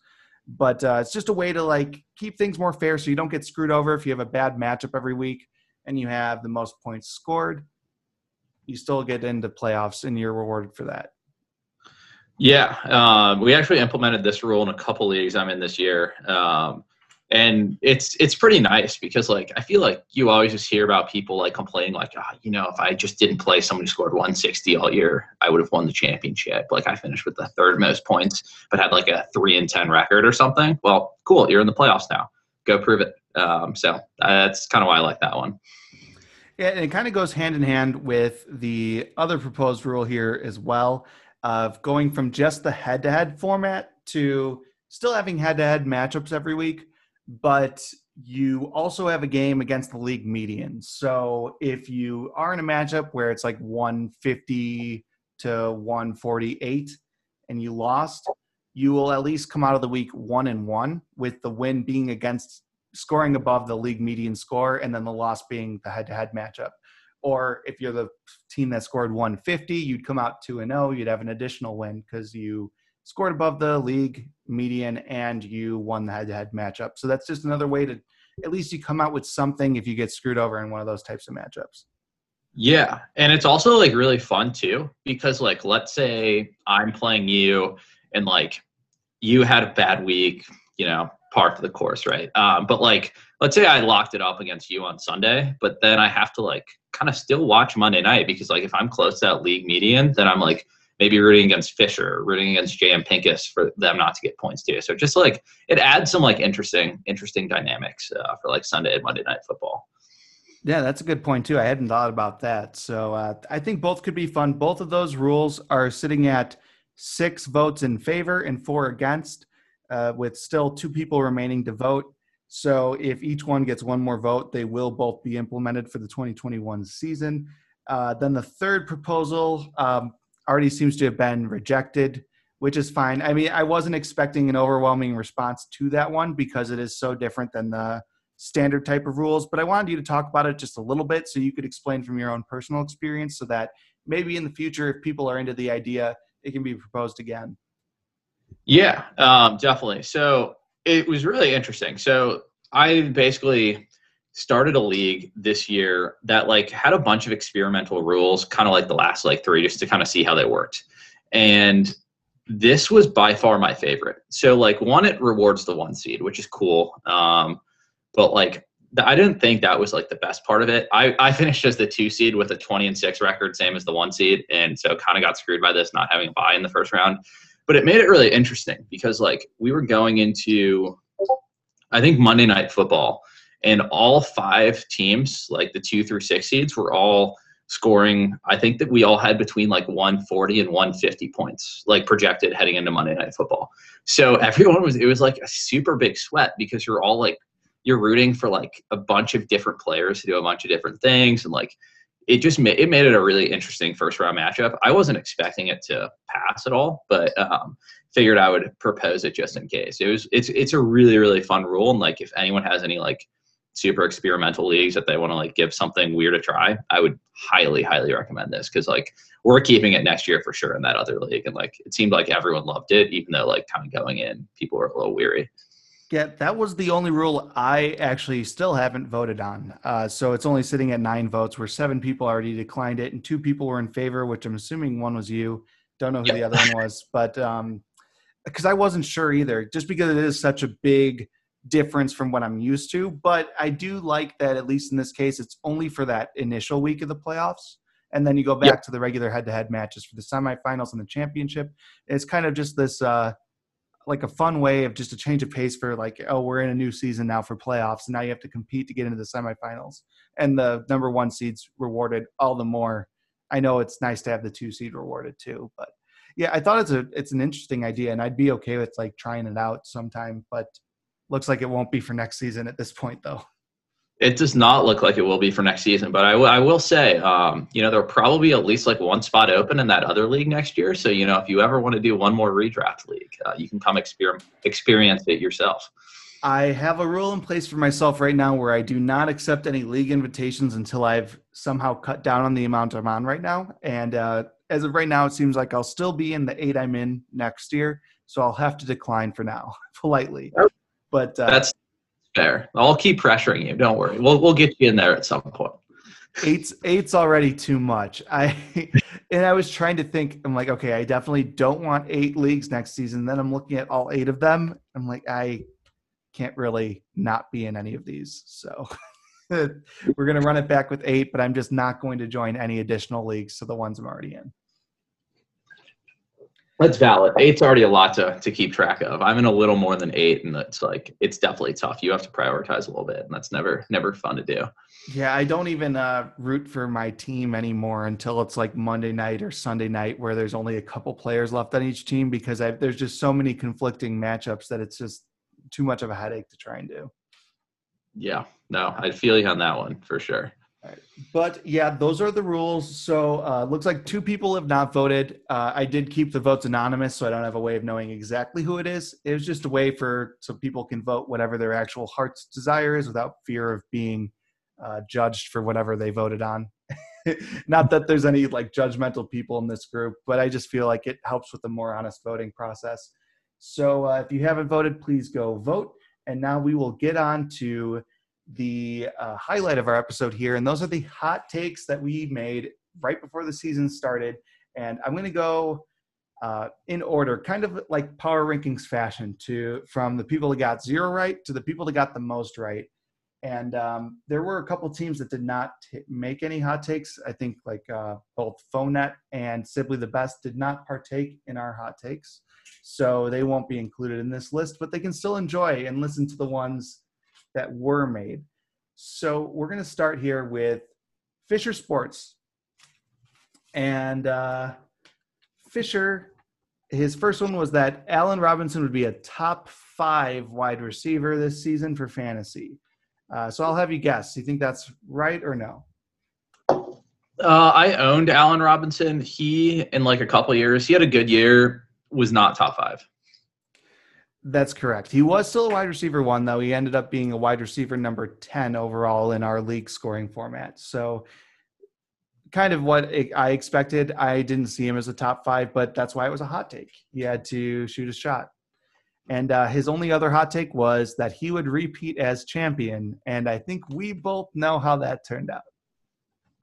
But uh, it's just a way to like keep things more fair, so you don't get screwed over if you have a bad matchup every week and you have the most points scored. You still get into playoffs, and you're rewarded for that. Yeah, um, we actually implemented this rule in a couple leagues I'm in this year. Um, and it's it's pretty nice because like I feel like you always just hear about people like complaining like oh, you know if I just didn't play somebody scored 160 all year I would have won the championship. Like I finished with the third most points but had like a three and ten record or something. Well cool you're in the playoffs now. Go prove it. Um, so uh, that's kind of why I like that one. Yeah, and it kind of goes hand in hand with the other proposed rule here as well of going from just the head-to-head format to still having head-to-head matchups every week, but you also have a game against the league median. So if you are in a matchup where it's like 150 to 148 and you lost, you will at least come out of the week one and one with the win being against scoring above the league median score and then the loss being the head-to-head matchup. Or if you're the team that scored 150, you'd come out 2 and 0, you'd have an additional win because you scored above the league median and you won the head-to-head matchup. So that's just another way to at least you come out with something if you get screwed over in one of those types of matchups. Yeah, and it's also like really fun too because like let's say I'm playing you and like you had a bad week, you know, part of the course, right? Um, but like let's say I locked it up against you on Sunday, but then I have to like kind of still watch Monday night because like if I'm close to that league median, then I'm like maybe rooting against Fisher, rooting against JM Pincus for them not to get points too. So just like it adds some like interesting, interesting dynamics uh, for like Sunday and Monday night football. Yeah, that's a good point too. I hadn't thought about that. So uh, I think both could be fun. Both of those rules are sitting at six votes in favor and four against, uh, with still two people remaining to vote. So if each one gets one more vote, they will both be implemented for the 2021 season. Uh, then the third proposal, um, already seems to have been rejected, which is fine. I mean, I wasn't expecting an overwhelming response to that one because it is so different than the standard type of rules. But I wanted you to talk about it just a little bit so you could explain from your own personal experience so that maybe in the future, if people are into the idea, it can be proposed again. Yeah, um, definitely. So it was really interesting. So I basically started a league this year that like had a bunch of experimental rules, kind of like the last like three, just to kind of see how they worked. And this was by far my favorite. So like one, it rewards the one seed, which is cool. Um, but like I didn't think that was like the best part of it. I, I finished as the two seed with a 20 and six record, same as the one seed. And so kind of got screwed by this, not having a buy in the first round. But it made it really interesting because like we were going into, I think Monday night football and all five teams, like the two through six seeds, were all scoring. I think that we all had between like 140 and 150 points, like projected heading into Monday Night Football. So everyone was, it was like a super big sweat because you're all like, you're rooting for like a bunch of different players to do a bunch of different things. And like, it just made it made it a really interesting first round matchup. I wasn't expecting it to pass at all, but um, figured I would propose it just in case. It was it's it's a really really fun rule, and like if anyone has any like super experimental leagues that they want to like give something weird a try, I would highly, highly recommend this because like we're keeping it next year for sure in that other league, and like it seemed like everyone loved it, even though like kind of going in, people were a little weary. Yeah, that was the only rule I actually still haven't voted on. Uh, so it's only sitting at nine votes, where seven people already declined it, and two people were in favor, which I'm assuming one was you. Don't know who yep. the other one was, but um, because I wasn't sure either, just because it is such a big difference from what I'm used to. But I do like that, at least in this case, it's only for that initial week of the playoffs. And then you go back yep. to the regular head to head matches for the semifinals and the championship. It's kind of just this, uh, like a fun way of just a change of pace for like, oh, we're in a new season now for playoffs. And now you have to compete to get into the semifinals. And the number one seeds rewarded all the more. I know it's nice to have the two seed rewarded too, but yeah, I thought it's a it's an interesting idea, and I'd be okay with like trying it out sometime. But looks like it won't be for next season at this point, though. It does not look like it will be for next season, but I, w- I will say, um, you know, there'll probably be at least like one spot open in that other league next year. So, you know, if you ever want to do one more redraft league, uh, you can come exper- experience it yourself. I have a rule in place for myself right now where I do not accept any league invitations until I've somehow cut down on the amount I'm on right now. And uh, as of right now, it seems like I'll still be in the eight I'm in next year. So I'll have to decline for now, politely. But uh, that's fair. I'll keep pressuring you. Don't worry. We'll we'll get you in there at some point. Eight's eight's already too much. I and I was trying to think. I'm like, okay, I definitely don't want eight leagues next season. Then I'm looking at all eight of them. I'm like, I can't really not be in any of these. So we're gonna run it back with eight, but I'm just not going to join any additional leagues to the ones I'm already in. That's valid. Eight's already a lot to, to keep track of. I'm in a little more than eight, and it's like it's definitely tough. You have to prioritize a little bit, and that's never never fun to do. Yeah, I don't even uh, root for my team anymore until it's like Monday night or Sunday night, where there's only a couple players left on each team because I, there's just so many conflicting matchups that it's just too much of a headache to try and do. Yeah, no, I feel you on that one for sure. But yeah, those are the rules. So uh, looks like two people have not voted. Uh, I did keep the votes anonymous, so I don't have a way of knowing exactly who it is. It was just a way for so people can vote whatever their actual heart's desire is without fear of being uh, judged for whatever they voted on. not that there's any like judgmental people in this group, but I just feel like it helps with the more honest voting process. So uh, if you haven't voted, please go vote. And now we will get on to the uh, highlight of our episode here. And those are the hot takes that we made right before the season started. And I'm going to go uh, in order, kind of like power rankings fashion, to from the people that got zero right to the people that got the most right. And um, there were a couple teams that did not t- make any hot takes. I think like uh, both PhoneNet and Sibley the Best did not partake in our hot takes. So they won't be included in this list, but they can still enjoy and listen to the ones that were made. So we're going to start here with Fisher Sports. And uh, Fisher, his first one was that Allen Robinson would be a top five wide receiver this season for fantasy. Uh, so I'll have you guess. Do you think that's right or no? Uh, I owned Allen Robinson. He, in like a couple years, he had a good year, was not top five. That's correct. He was still a wide receiver one, though. He ended up being a wide receiver number 10 overall in our league scoring format. So, kind of what I expected. I didn't see him as a top five, but that's why it was a hot take. He had to shoot a shot. And uh, his only other hot take was that he would repeat as champion. And I think we both know how that turned out.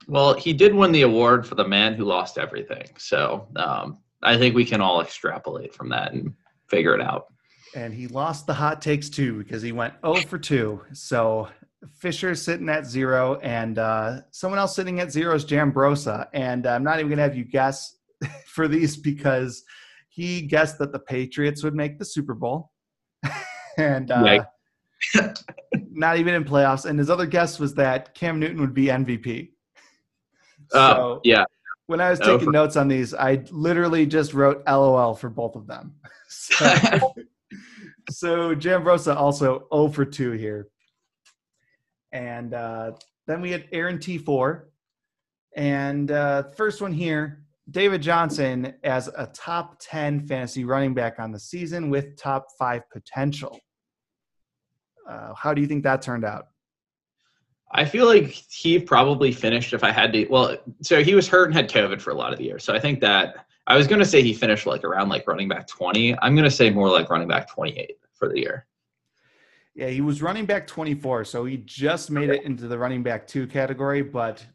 Well, he did win the award for the man who lost everything. So um, I think we can all extrapolate from that and figure it out and he lost the hot takes too because he went 0 for 2. So Fisher sitting at zero, and uh, someone else sitting at zero is Jambrosa. And I'm not even going to have you guess for these because he guessed that the Patriots would make the Super Bowl. and uh, not even in playoffs. And his other guess was that Cam Newton would be MVP. Oh, so, uh, yeah. When I was taking notes on these, I literally just wrote LOL for both of them. So, so Jambrosa also 0 for 2 here. And uh, then we had Aaron T4. And uh, first one here, David Johnson as a top 10 fantasy running back on the season with top five potential. Uh, how do you think that turned out? I feel like he probably finished if I had to. Well, so he was hurt and had COVID for a lot of the year. So I think that I was going to say he finished like around like running back 20. I'm going to say more like running back 28 for the year. Yeah, he was running back 24, so he just made it into the running back two category, but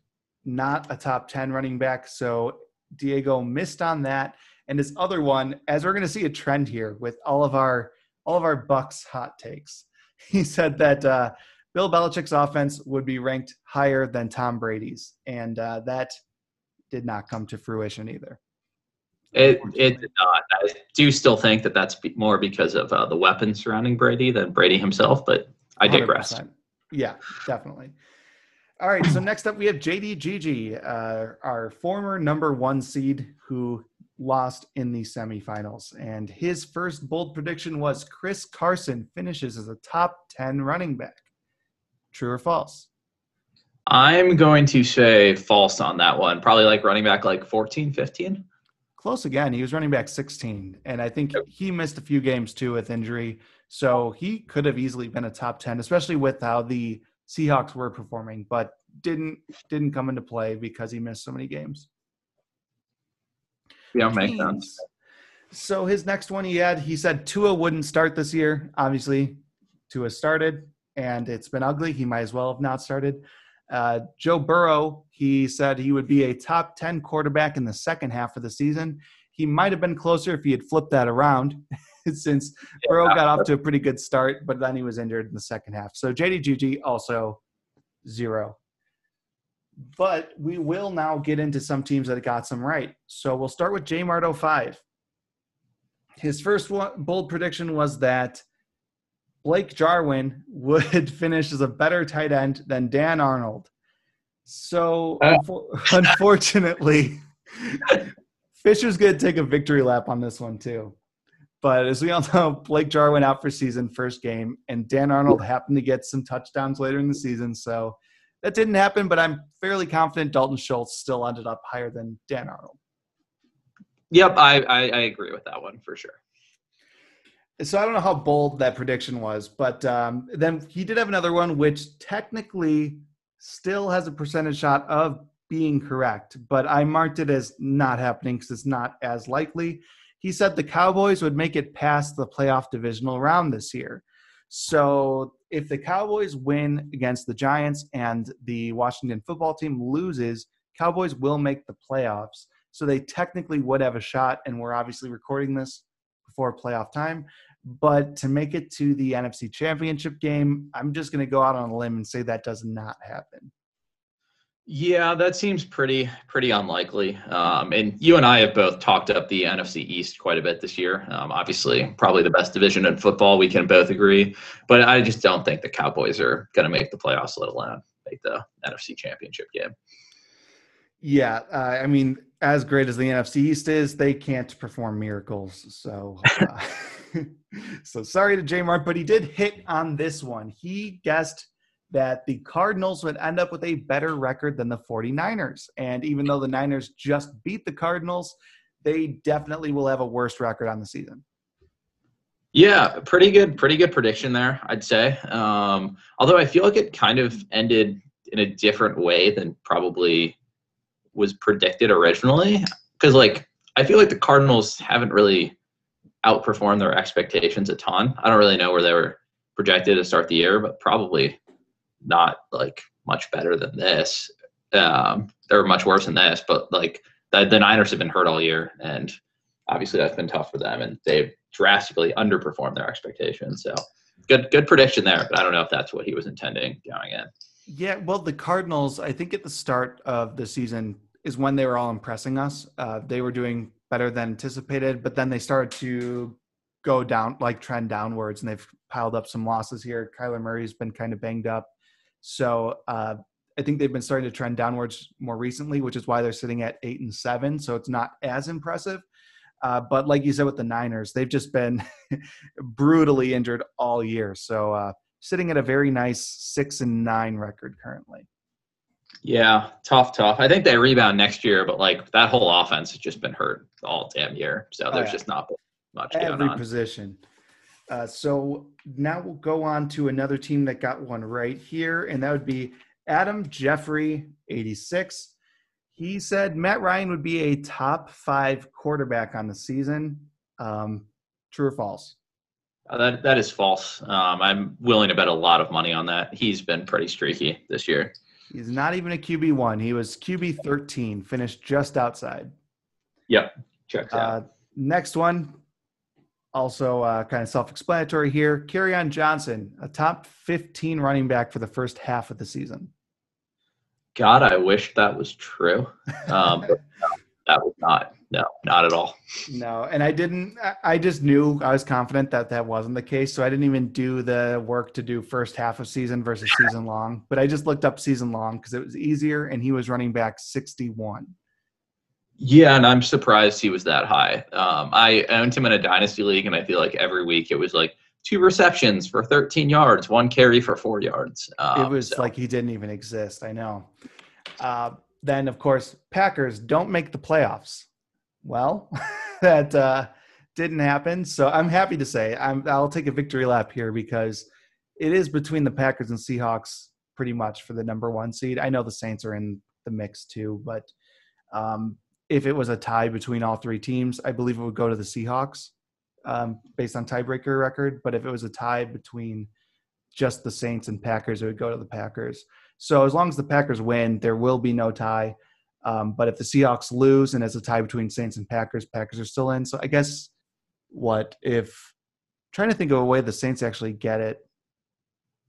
not a top 10 running back. So Diego missed on that. And his other one, as we're going to see a trend here with all of our all of our Bucks hot takes, he said that uh, Bill Belichick's offense would be ranked higher than Tom Brady's, and uh, that did not come to fruition either. It it did not. I do still think that that's more because of uh, the weapons surrounding Brady than Brady himself, but I digress. 100%. Yeah, definitely. All right, so next up we have JD Gigi, uh, our former number one seed who lost in the semifinals. And his first bold prediction was Chris Carson finishes as a top 10 running back. True or false? I'm going to say false on that one. Probably like running back like 14, 15 close again. He was running back 16, and I think he missed a few games too with injury. So he could have easily been a top 10, especially with how the Seahawks were performing, but didn't didn't come into play because he missed so many games. Yeah, makes sense. So his next one he had, he said Tua wouldn't start this year. Obviously, Tua started, and it's been ugly. He might as well have not started. Uh, Joe Burrow, he said he would be a top 10 quarterback in the second half of the season. He might have been closer if he had flipped that around, since yeah, Burrow got off to a pretty good start, but then he was injured in the second half. So JD Gigi also zero. But we will now get into some teams that got some right. So we'll start with J Mart 05. his first one, bold prediction was that Blake Jarwin would finish as a better tight end than Dan Arnold. So Uh. unfor- unfortunately, Fisher's going to take a victory lap on this one too. But as we all know, Blake Jarwin out for season first game, and Dan Arnold happened to get some touchdowns later in the season. So that didn't happen, but I'm fairly confident Dalton Schultz still ended up higher than Dan Arnold. Yep, I, I, I agree with that one for sure. So I don't know how bold that prediction was, but um, then he did have another one, which technically still has a percentage shot of being correct, but I marked it as not happening because it's not as likely. He said the Cowboys would make it past the playoff divisional round this year. So if the Cowboys win against the Giants and the Washington football team loses, Cowboys will make the playoffs. So they technically would have a shot, and we're obviously recording this before playoff time. But to make it to the NFC Championship game, I'm just going to go out on a limb and say that does not happen. Yeah, that seems pretty pretty unlikely. Um, and you and I have both talked up the NFC East quite a bit this year. Um, obviously, probably the best division in football. We can both agree. But I just don't think the Cowboys are going to make the playoffs, let alone make the NFC Championship game. Yeah, uh, I mean, as great as the NFC East is, they can't perform miracles. So, uh, so sorry to J Mark, but he did hit on this one. He guessed that the Cardinals would end up with a better record than the 49ers. And even though the Niners just beat the Cardinals, they definitely will have a worse record on the season. Yeah, pretty good, pretty good prediction there, I'd say. Um, although I feel like it kind of ended in a different way than probably was predicted originally. Because like I feel like the Cardinals haven't really outperformed their expectations a ton. I don't really know where they were projected to start the year, but probably not like much better than this. Um, they're much worse than this, but like the, the Niners have been hurt all year, and obviously that's been tough for them, and they've drastically underperformed their expectations. So good, good prediction there, but I don't know if that's what he was intending going in. Yeah, well, the Cardinals, I think at the start of the season is when they were all impressing us. Uh, they were doing better than anticipated, but then they started to go down, like trend downwards, and they've piled up some losses here. Kyler Murray's been kind of banged up. So uh, I think they've been starting to trend downwards more recently, which is why they're sitting at eight and seven. So it's not as impressive. Uh, but like you said with the Niners, they've just been brutally injured all year. So uh, sitting at a very nice six and nine record currently. Yeah, tough, tough. I think they rebound next year, but like that whole offense has just been hurt all damn year. So there's yeah. just not much going Every on. position. Uh, so now we'll go on to another team that got one right here, and that would be Adam Jeffrey, 86. He said Matt Ryan would be a top five quarterback on the season. Um, true or false? Uh, that that is false. Um, I'm willing to bet a lot of money on that. He's been pretty streaky this year. He's not even a QB one. He was QB 13, finished just outside. Yep, checks out. Uh, next one, also uh, kind of self-explanatory here. Kerryon Johnson, a top 15 running back for the first half of the season. God, I wish that was true. Um, but no, that was not. No, not at all. No, and I didn't. I- just knew I was confident that that wasn't the case, so I didn't even do the work to do first half of season versus season long. But I just looked up season long because it was easier, and he was running back 61. Yeah, and I'm surprised he was that high. Um, I owned him in a dynasty league, and I feel like every week it was like two receptions for 13 yards, one carry for four yards. Um, it was so- like he didn't even exist. I know. Uh, then, of course, Packers don't make the playoffs. Well, that uh, didn't happen. So I'm happy to say I'm, I'll take a victory lap here because it is between the Packers and Seahawks pretty much for the number one seed. I know the Saints are in the mix too, but um, if it was a tie between all three teams, I believe it would go to the Seahawks um, based on tiebreaker record. But if it was a tie between just the Saints and Packers, it would go to the Packers. So as long as the Packers win, there will be no tie. Um, but if the Seahawks lose and it's a tie between Saints and Packers, Packers are still in. So I guess what if trying to think of a way the Saints actually get it.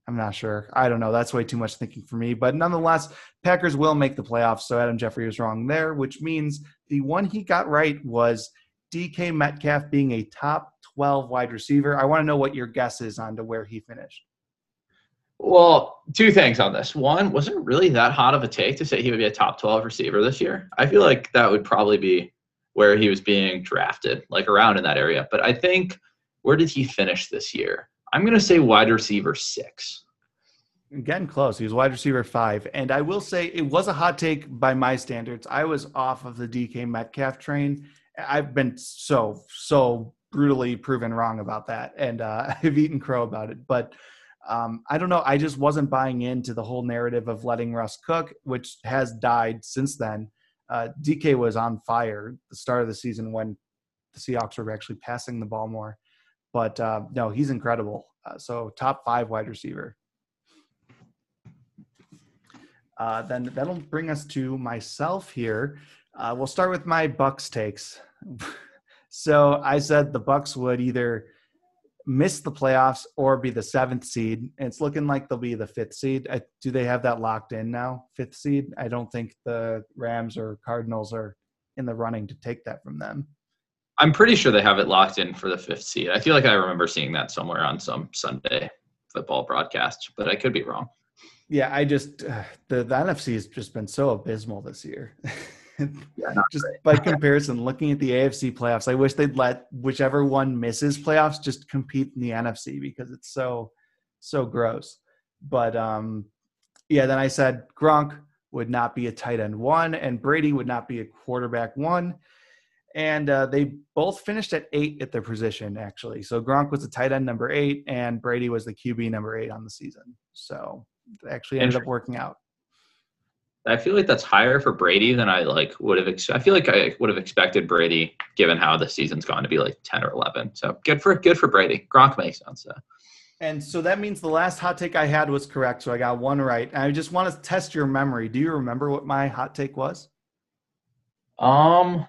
I'm not sure. I don't know. That's way too much thinking for me. But nonetheless, Packers will make the playoffs. So Adam Jeffrey was wrong there, which means the one he got right was DK Metcalf being a top 12 wide receiver. I want to know what your guess is on to where he finished. Well, two things on this. One, was it really that hot of a take to say he would be a top 12 receiver this year? I feel like that would probably be where he was being drafted, like around in that area. But I think, where did he finish this year? I'm going to say wide receiver six. Getting close. He was wide receiver five. And I will say it was a hot take by my standards. I was off of the DK Metcalf train. I've been so, so brutally proven wrong about that. And uh, I've eaten crow about it. But um, I don't know. I just wasn't buying into the whole narrative of letting Russ cook, which has died since then. Uh, DK was on fire the start of the season when the Seahawks were actually passing the ball more. But uh, no, he's incredible. Uh, so top five wide receiver. Uh, then that'll bring us to myself here. Uh, we'll start with my Bucks takes. so I said the Bucks would either miss the playoffs or be the seventh seed. And it's looking like they'll be the fifth seed. I, do they have that locked in now? Fifth seed? I don't think the Rams or Cardinals are in the running to take that from them. I'm pretty sure they have it locked in for the fifth seed. I feel like I remember seeing that somewhere on some Sunday football broadcast, but I could be wrong. Yeah, I just uh, the, the NFC has just been so abysmal this year. yeah, just by comparison, looking at the AFC playoffs, I wish they'd let whichever one misses playoffs just compete in the NFC because it's so so gross. But um, yeah, then I said Gronk would not be a tight end one, and Brady would not be a quarterback one. And uh, they both finished at eight at their position, actually. So Gronk was the tight end number eight, and Brady was the QB number eight on the season. So it actually ended up working out. I feel like that's higher for Brady than I like would have. Ex- I feel like I would have expected Brady, given how the season's gone, to be like ten or eleven. So good for good for Brady. Gronk makes sense. So. And so that means the last hot take I had was correct. So I got one right. And I just want to test your memory. Do you remember what my hot take was? Um,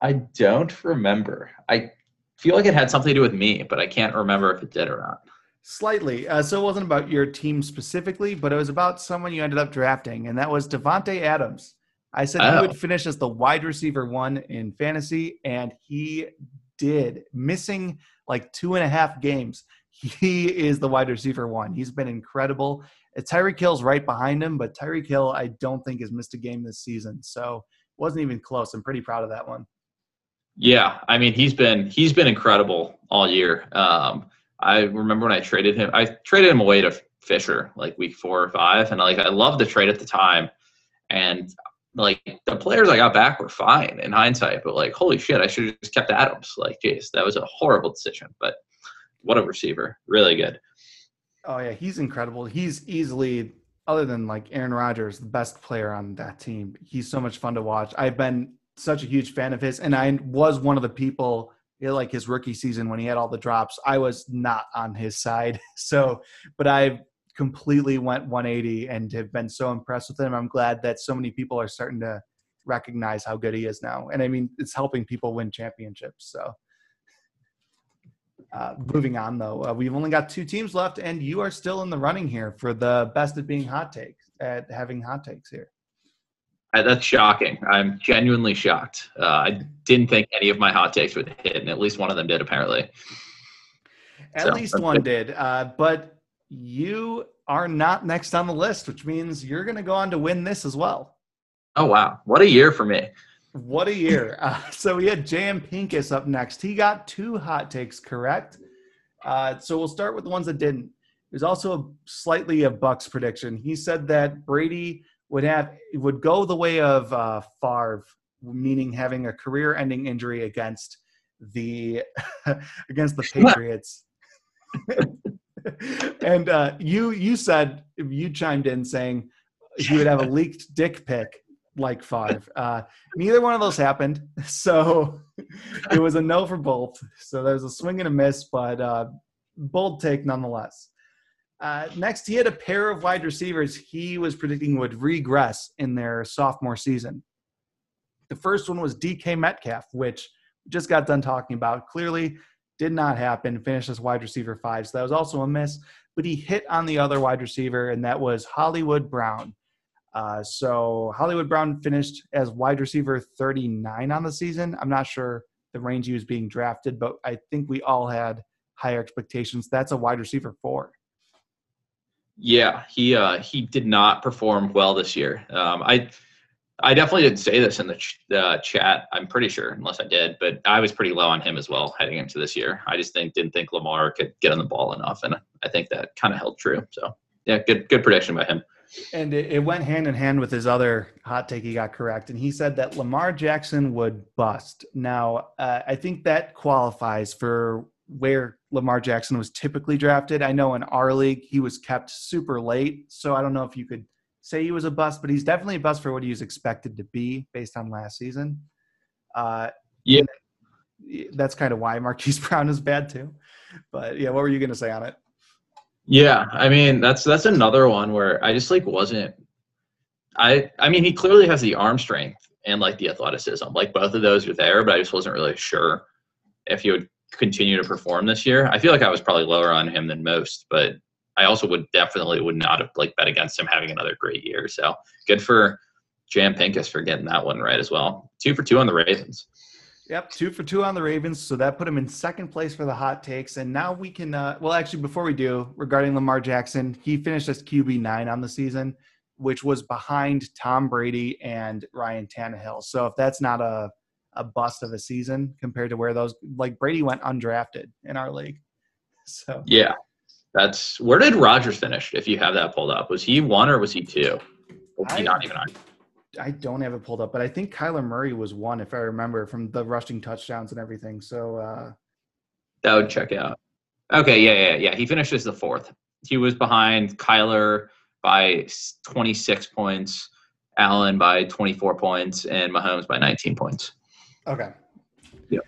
I don't remember. I feel like it had something to do with me, but I can't remember if it did or not. Slightly. Uh, so it wasn't about your team specifically, but it was about someone you ended up drafting, and that was Davante Adams. I said oh. he would finish as the wide receiver one in fantasy, and he did, missing like two and a half games. He is the wide receiver one. He's been incredible. Uh, Tyreek Hill's right behind him, but Tyreek Hill, I don't think has missed a game this season. So wasn't even close. I'm pretty proud of that one. Yeah, I mean he's been he's been incredible all year. Um, I remember when I traded him, I traded him away to Fisher like week four or five, and like I loved the trade at the time, and like the players I got back were fine in hindsight, but like holy shit, I should have just kept Adams. Like, geez, that was a horrible decision, but what a receiver, really good. Oh yeah, he's incredible. He's easily, other than like Aaron Rodgers, the best player on that team. He's so much fun to watch. I've been such a huge fan of his, and I was one of the people like his rookie season when he had all the drops, I was not on his side. So, but I completely went 180 and have been so impressed with him. I'm glad that so many people are starting to recognize how good he is now. And I mean, it's helping people win championships. So, uh, moving on though, uh, we've only got two teams left, and you are still in the running here for the best at being hot takes at having hot takes here. I, that's shocking. I'm genuinely shocked. Uh, I didn't think any of my hot takes would hit, and at least one of them did, apparently. At so, least one did. Uh, but you are not next on the list, which means you're going to go on to win this as well. Oh, wow. What a year for me. What a year. Uh, so we had J.M. Pincus up next. He got two hot takes correct. Uh, so we'll start with the ones that didn't. There's also a slightly a Bucks prediction. He said that Brady would have would go the way of uh, Favre, meaning having a career-ending injury against the against the Patriots. and uh, you you said you chimed in saying he would have a leaked dick pic like Favre. Uh, neither one of those happened, so it was a no for both. So there was a swing and a miss, but uh, bold take nonetheless. Uh, next, he had a pair of wide receivers he was predicting would regress in their sophomore season. The first one was DK Metcalf, which just got done talking about. Clearly, did not happen. Finished as wide receiver five, so that was also a miss. But he hit on the other wide receiver, and that was Hollywood Brown. Uh, so Hollywood Brown finished as wide receiver 39 on the season. I'm not sure the range he was being drafted, but I think we all had higher expectations. That's a wide receiver four. Yeah, he uh, he did not perform well this year. Um, I I definitely didn't say this in the ch- uh, chat. I'm pretty sure, unless I did, but I was pretty low on him as well heading into this year. I just think didn't think Lamar could get on the ball enough, and I think that kind of held true. So yeah, good good prediction by him. And it, it went hand in hand with his other hot take he got correct. And he said that Lamar Jackson would bust. Now, uh, I think that qualifies for where Lamar Jackson was typically drafted. I know in our league, he was kept super late. So I don't know if you could say he was a bust, but he's definitely a bust for what he was expected to be based on last season. Uh, yeah. That's kind of why Marquise Brown is bad too. But yeah, what were you going to say on it? Yeah, I mean that's that's another one where I just like wasn't. I I mean he clearly has the arm strength and like the athleticism, like both of those are there, but I just wasn't really sure if he would continue to perform this year. I feel like I was probably lower on him than most, but I also would definitely would not have like bet against him having another great year. So good for Jam Pincus for getting that one right as well. Two for two on the Ravens. Yep, two for two on the Ravens. So that put him in second place for the hot takes. And now we can, uh, well, actually, before we do, regarding Lamar Jackson, he finished as QB nine on the season, which was behind Tom Brady and Ryan Tannehill. So if that's not a, a bust of a season compared to where those, like Brady went undrafted in our league. So, yeah, that's where did Rodgers finish? If you have that pulled up, was he one or was he two? Was he I, not even on? I don't have it pulled up, but I think Kyler Murray was one, if I remember, from the rushing touchdowns and everything. So uh, that would check out. Okay, yeah, yeah, yeah. He finishes the fourth. He was behind Kyler by 26 points, Allen by 24 points, and Mahomes by 19 points. Okay. Yeah.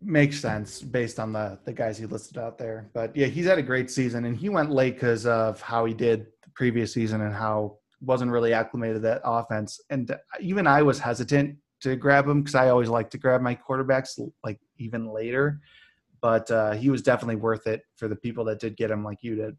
Makes sense based on the the guys he listed out there. But yeah, he's had a great season, and he went late because of how he did the previous season and how wasn't really acclimated to that offense. And even I was hesitant to grab him because I always like to grab my quarterbacks like even later. But uh, he was definitely worth it for the people that did get him, like you did.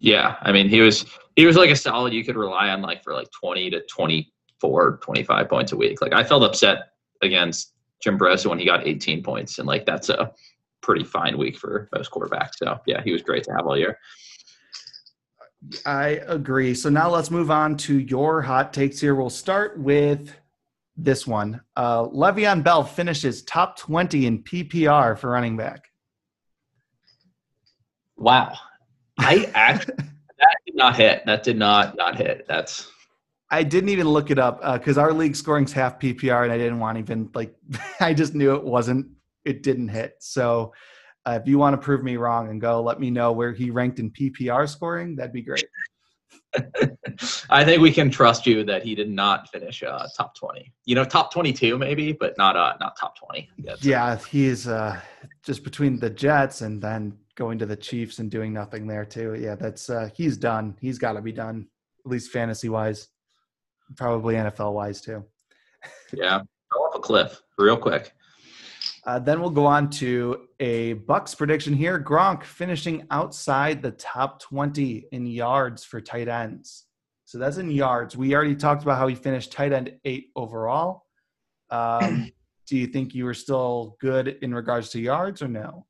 Yeah, I mean, he was he was like a solid you could rely on, like for like twenty to 24, 25 points a week. Like I felt upset against Jim Brosa when he got eighteen points, and like that's a pretty fine week for most quarterbacks. So yeah, he was great to have all year. I agree. So now let's move on to your hot takes here. We'll start with this one. Uh, Le'Veon Bell finishes top 20 in PPR for running back. Wow. I actually, that did not hit. That did not not hit. That's. I didn't even look it up because uh, our league scoring's half PPR, and I didn't want even like. I just knew it wasn't. It didn't hit. So uh, if you want to prove me wrong and go, let me know where he ranked in PPR scoring. That'd be great. I think we can trust you that he did not finish uh, top twenty. You know, top twenty-two maybe, but not uh, not top twenty. yeah, he's uh, just between the Jets and then going to the Chiefs and doing nothing there too. Yeah, that's uh, he's done. He's got to be done, at least fantasy wise, probably NFL wise too. yeah, off a cliff real quick. Uh, then we'll go on to a Bucks prediction here. Gronk finishing outside the top 20 in yards for tight ends. So that's in yards. We already talked about how he finished tight end eight overall. Um, do you think you were still good in regards to yards or no?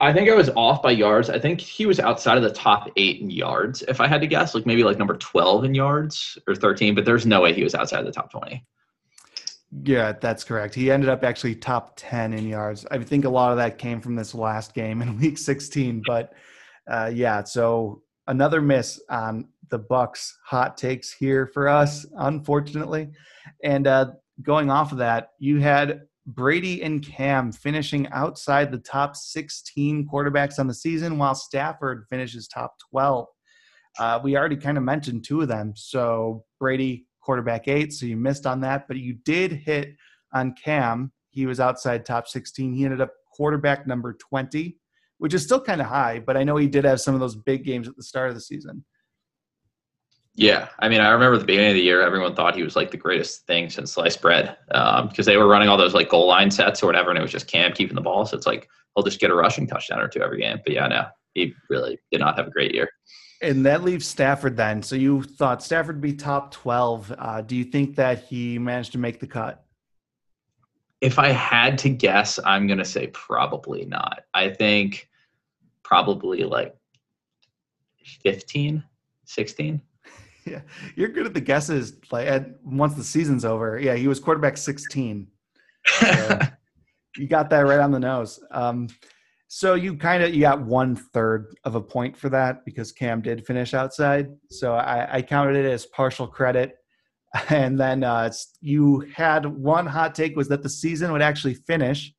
I think I was off by yards. I think he was outside of the top eight in yards, if I had to guess, like maybe like number 12 in yards or 13, but there's no way he was outside of the top 20. Yeah, that's correct. He ended up actually top 10 in yards. I think a lot of that came from this last game in week 16, but uh, yeah, so another miss on the Bucks hot takes here for us, unfortunately. And uh, going off of that, you had Brady and Cam finishing outside the top 16 quarterbacks on the season, while Stafford finishes top 12. Uh, we already kind of mentioned two of them. So Brady quarterback eight, so you missed on that. But you did hit on Cam. He was outside top 16. He ended up quarterback number 20, which is still kind of high, but I know he did have some of those big games at the start of the season. Yeah, I mean, I remember at the beginning of the year, everyone thought he was like the greatest thing since sliced bread because um, they were running all those like goal line sets or whatever, and it was just Cam keeping the ball. So it's like he'll just get a rushing touchdown or two every game. But yeah, no, he really did not have a great year. And that leaves Stafford then. So you thought Stafford would be top 12. Uh, do you think that he managed to make the cut? if I had to guess, I'm gonna say probably not. I think probably like 15, 16. Yeah, you're good at the guesses. Like at, once the season's over, yeah, he was quarterback 16. So you got that right on the nose. Um, so you kind of you got one third of a point for that because Cam did finish outside. So I, I counted it as partial credit. And then uh, you had one hot take was that the season would actually finish,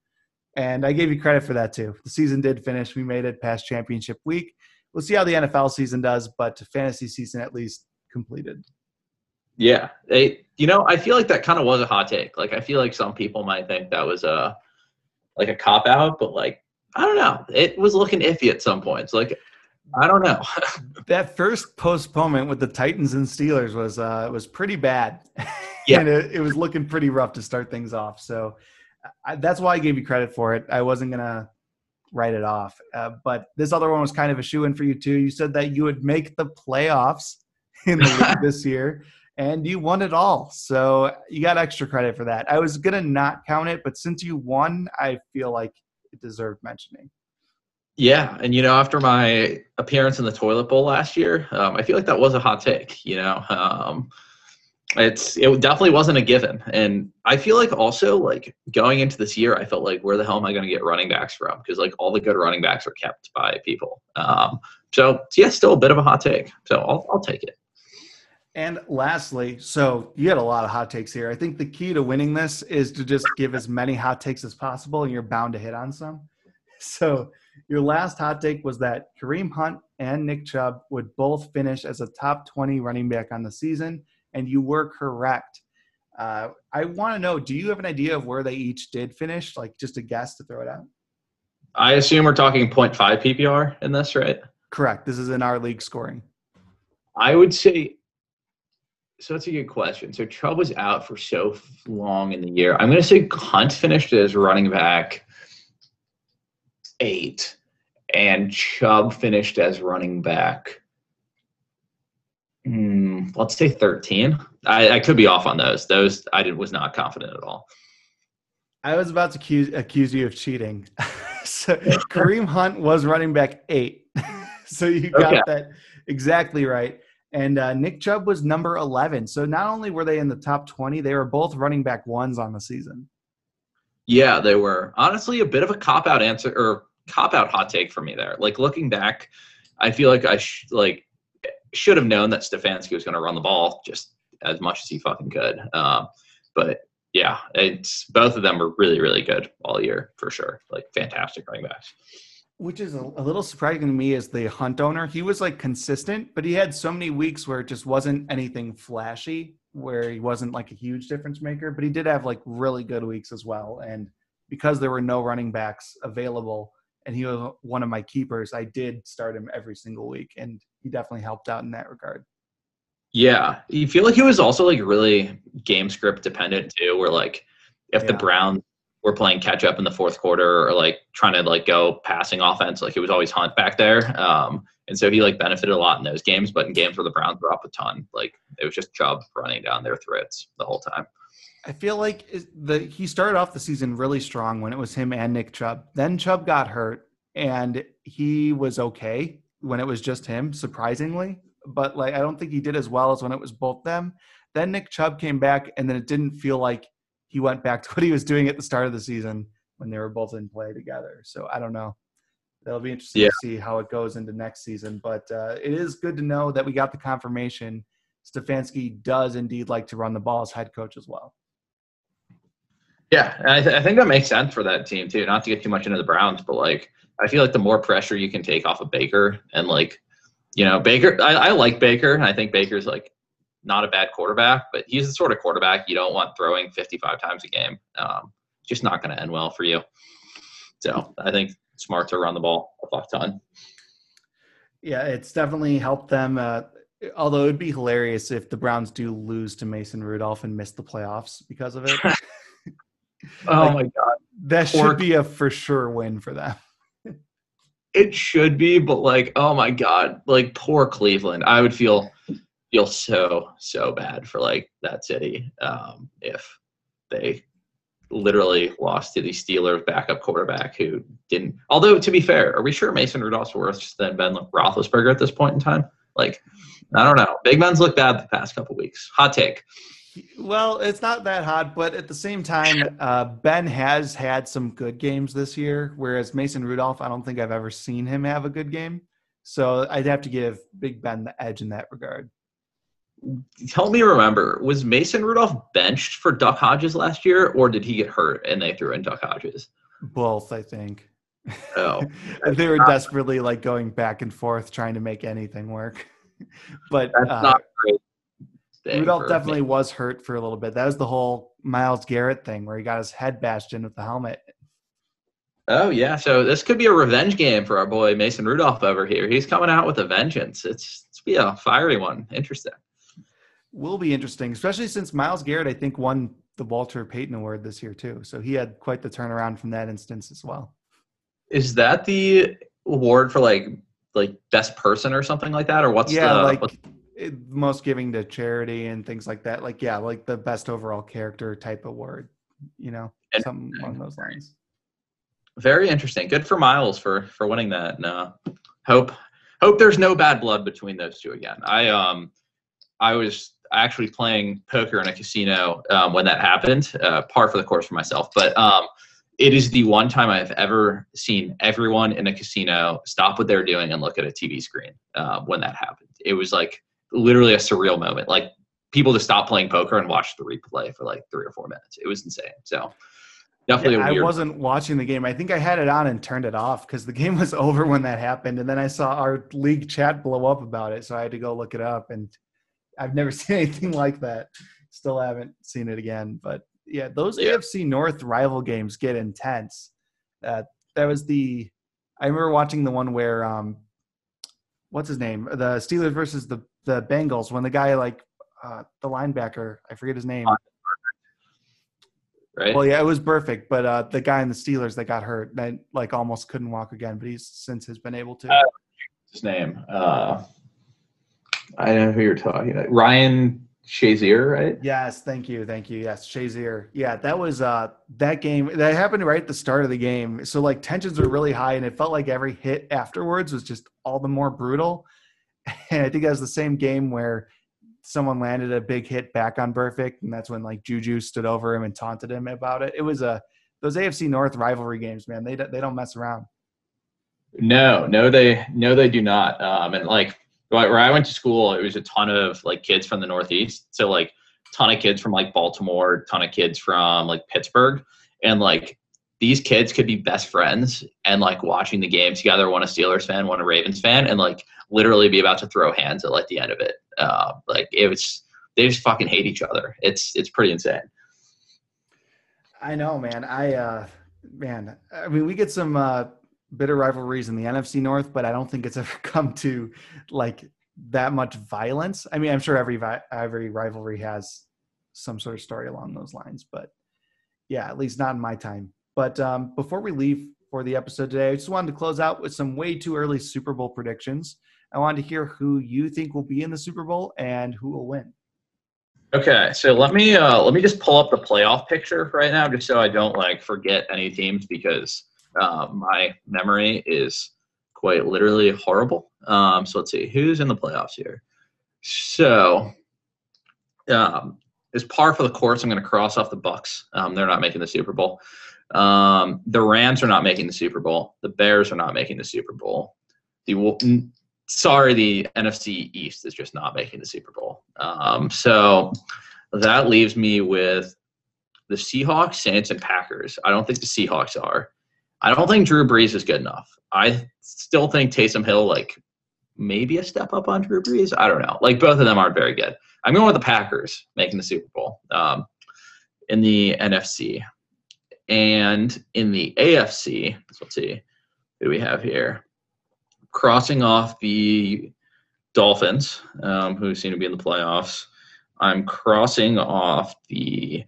and I gave you credit for that too. The season did finish. We made it past championship week. We'll see how the NFL season does, but to fantasy season at least completed. Yeah, they, you know, I feel like that kind of was a hot take. Like, I feel like some people might think that was a like a cop out, but like, I don't know. It was looking iffy at some points. Like, I don't know. that first postponement with the Titans and Steelers was uh was pretty bad. Yeah, and it, it, was looking pretty rough to start things off. So I, that's why I gave you credit for it. I wasn't gonna write it off, uh, but this other one was kind of a shoe in for you too. You said that you would make the playoffs in the league this year, and you won it all. So you got extra credit for that. I was gonna not count it, but since you won, I feel like it deserved mentioning. Yeah, and you know, after my appearance in the toilet bowl last year, um, I feel like that was a hot take. You know, um, it's it definitely wasn't a given, and I feel like also like going into this year, I felt like where the hell am I going to get running backs from? Because like all the good running backs are kept by people. Um, so yeah, still a bit of a hot take. So I'll I'll take it. And lastly, so you had a lot of hot takes here. I think the key to winning this is to just give as many hot takes as possible, and you're bound to hit on some. So your last hot take was that Kareem Hunt and Nick Chubb would both finish as a top 20 running back on the season, and you were correct. Uh, I want to know do you have an idea of where they each did finish? Like just a guess to throw it out? I assume we're talking 0.5 PPR in this, right? Correct. This is in our league scoring. I would say so that's a good question. So Chubb was out for so long in the year. I'm going to say Hunt finished as running back eight, and Chubb finished as running back. Mm, let's say 13. I, I could be off on those. Those I did, was not confident at all. I was about to accuse, accuse you of cheating. so Kareem Hunt was running back eight. so you got okay. that exactly right. And uh, Nick Chubb was number 11. So not only were they in the top 20, they were both running back ones on the season. Yeah, they were. Honestly, a bit of a cop out answer or cop out hot take for me there. Like looking back, I feel like I sh- like should have known that Stefanski was going to run the ball just as much as he fucking could. Um, but yeah, it's both of them were really really good all year for sure. Like fantastic running backs which is a, a, little surprising to me as the hunt owner. He was like consistent, but he had so many weeks where it just wasn't anything flashy, where he wasn't like a huge difference maker, but he did have like really good weeks as well. And because there were no running backs available and he was one of my keepers, I did start him every single week and he definitely helped out in that regard. Yeah. You feel like he was also like really game script dependent too, where like if yeah. the Browns were playing catch up in the fourth quarter or like trying to like go passing offense. Like it was always Hunt back there. Um, and so he like benefited a lot in those games, but in games where the Browns were up a ton, like it was just Chubb running down their threats the whole time. I feel like the he started off the season really strong when it was him and Nick Chubb. Then Chubb got hurt and he was okay when it was just him, surprisingly. But like I don't think he did as well as when it was both them. Then Nick Chubb came back and then it didn't feel like he went back to what he was doing at the start of the season when they were both in play together. So I don't know. That'll be interesting yeah. to see how it goes into next season. But uh, it is good to know that we got the confirmation Stefanski does indeed like to run the ball as head coach as well. Yeah, I, th- I think that makes sense for that team too. Not to get too much into the Browns, but like I feel like the more pressure you can take off of Baker and like you know Baker, I, I like Baker. and I think Baker's like not a bad quarterback, but he's the sort of quarterback you don't want throwing 55 times a game. Um, just not going to end well for you. So I think smart to run the ball a fuck ton. Yeah, it's definitely helped them. Uh, although it'd be hilarious if the Browns do lose to Mason Rudolph and miss the playoffs because of it. oh like, my god, that should be a for sure win for them. it should be, but like, oh my god, like poor Cleveland. I would feel feel so so bad for like that city um, if they literally lost to the Steelers backup quarterback who didn't. Although to be fair, are we sure Mason Rudolph's worse than Ben Roethlisberger at this point in time? Like, I don't know. Big Ben's looked bad the past couple weeks. Hot take. Well, it's not that hot, but at the same time, uh, Ben has had some good games this year, whereas Mason Rudolph, I don't think I've ever seen him have a good game. So I'd have to give Big Ben the edge in that regard. Help me remember, was Mason Rudolph benched for Duck Hodges last year, or did he get hurt and they threw in Duck Hodges? Both, I think. Oh, they were desperately like going back and forth trying to make anything work. but that's uh, not great. Rudolph definitely me. was hurt for a little bit. That was the whole Myles Garrett thing where he got his head bashed in with the helmet. Oh yeah, so this could be a revenge game for our boy Mason Rudolph over here. He's coming out with a vengeance. It's it's be a fiery one. Interesting. Will be interesting, especially since Myles Garrett, I think, won the Walter Payton Award this year too. So he had quite the turnaround from that instance as well. Is that the award for like like best person or something like that, or what's yeah, the like what's- it, most giving to charity and things like that. Like yeah, like the best overall character type award. You know, And- something along those lines. very interesting? Good for Myles for for winning that. And, uh, hope hope there's no bad blood between those two again. I um I was actually playing poker in a casino um, when that happened. Uh, par for the course for myself, but um, it is the one time I've ever seen everyone in a casino stop what they're doing and look at a TV screen uh, when that happened. It was like literally a surreal moment. Like people just stopped playing poker and watched the replay for like three or four minutes. It was insane. So definitely Yeah, a I weird. wasn't watching the game. I think I had it on and turned it off because the game was over when that happened. And then I saw our league chat blow up about it. So I had to go look it up. And I've never seen anything like that. Still haven't seen it again. But yeah, those Yeah. AFC North rival games get intense. Uh, that was the, I remember watching the one where, um, what's his name? The Steelers versus the, the Bengals when the guy, like, uh, the linebacker, I forget his name. right? Well, yeah, it was Burfict, but uh, the guy in the Steelers that got hurt, that like almost couldn't walk again, but he's since has been able to. Uh, his name. Uh, I know who you're talking about. Ryan Shazier, right? yes, thank you, thank you. Yes, Shazier. Yeah, that was uh that game. That happened right at the start of the game, so like tensions were really high, and it felt like every hit afterwards was just all the more brutal. And I think that was the same game where someone landed a big hit back on Burfict, and that's when like Juju stood over him and taunted him about it. It was a those AFC North rivalry games, man. They they don't mess around. No, no, they no, they do not. Um, and like where I went to school, it was a ton of like kids from the Northeast. So like ton of kids from like Baltimore, ton of kids from like Pittsburgh, and like these kids could be best friends and like watching the game together. One a Steelers fan, one a Ravens fan, and like literally be about to throw hands at like the end of it. Uh, like it was, they just fucking hate each other. It's it's pretty insane. I know, man. I uh man, I mean we get some uh bitter rivalries in the NFC North, but I don't think it's ever come to like that much violence. I mean, I'm sure every every rivalry has some sort of story along those lines, but yeah, at least not in my time. But um before we leave for the episode today, I just wanted to close out with some way too early Super Bowl predictions. I wanted to hear who you think will be in the Super Bowl and who will win. Okay, so let me uh, let me just pull up the playoff picture right now, just so I don't like forget any teams because uh, my memory is quite literally horrible. Um, so let's see who's in the playoffs here. So, um, as par for the course, I'm going to cross off the Bucs. Um, they're not making the Super Bowl. Um, the Rams are not making the Super Bowl. The Bears are not making the Super Bowl. The sorry, the NFC East is just not making the Super Bowl. Um, so that leaves me with the Seahawks, Saints, and Packers. I don't think the Seahawks are. I don't think Drew Brees is good enough. I still think Taysom Hill, like maybe a step up on Drew Brees. I don't know. Like both of them aren't very good. I'm going with the Packers making the Super Bowl um, in the NFC. And in the AFC, let's see who do we have here. Crossing off the Dolphins, um, who seem to be in the playoffs. I'm crossing off the.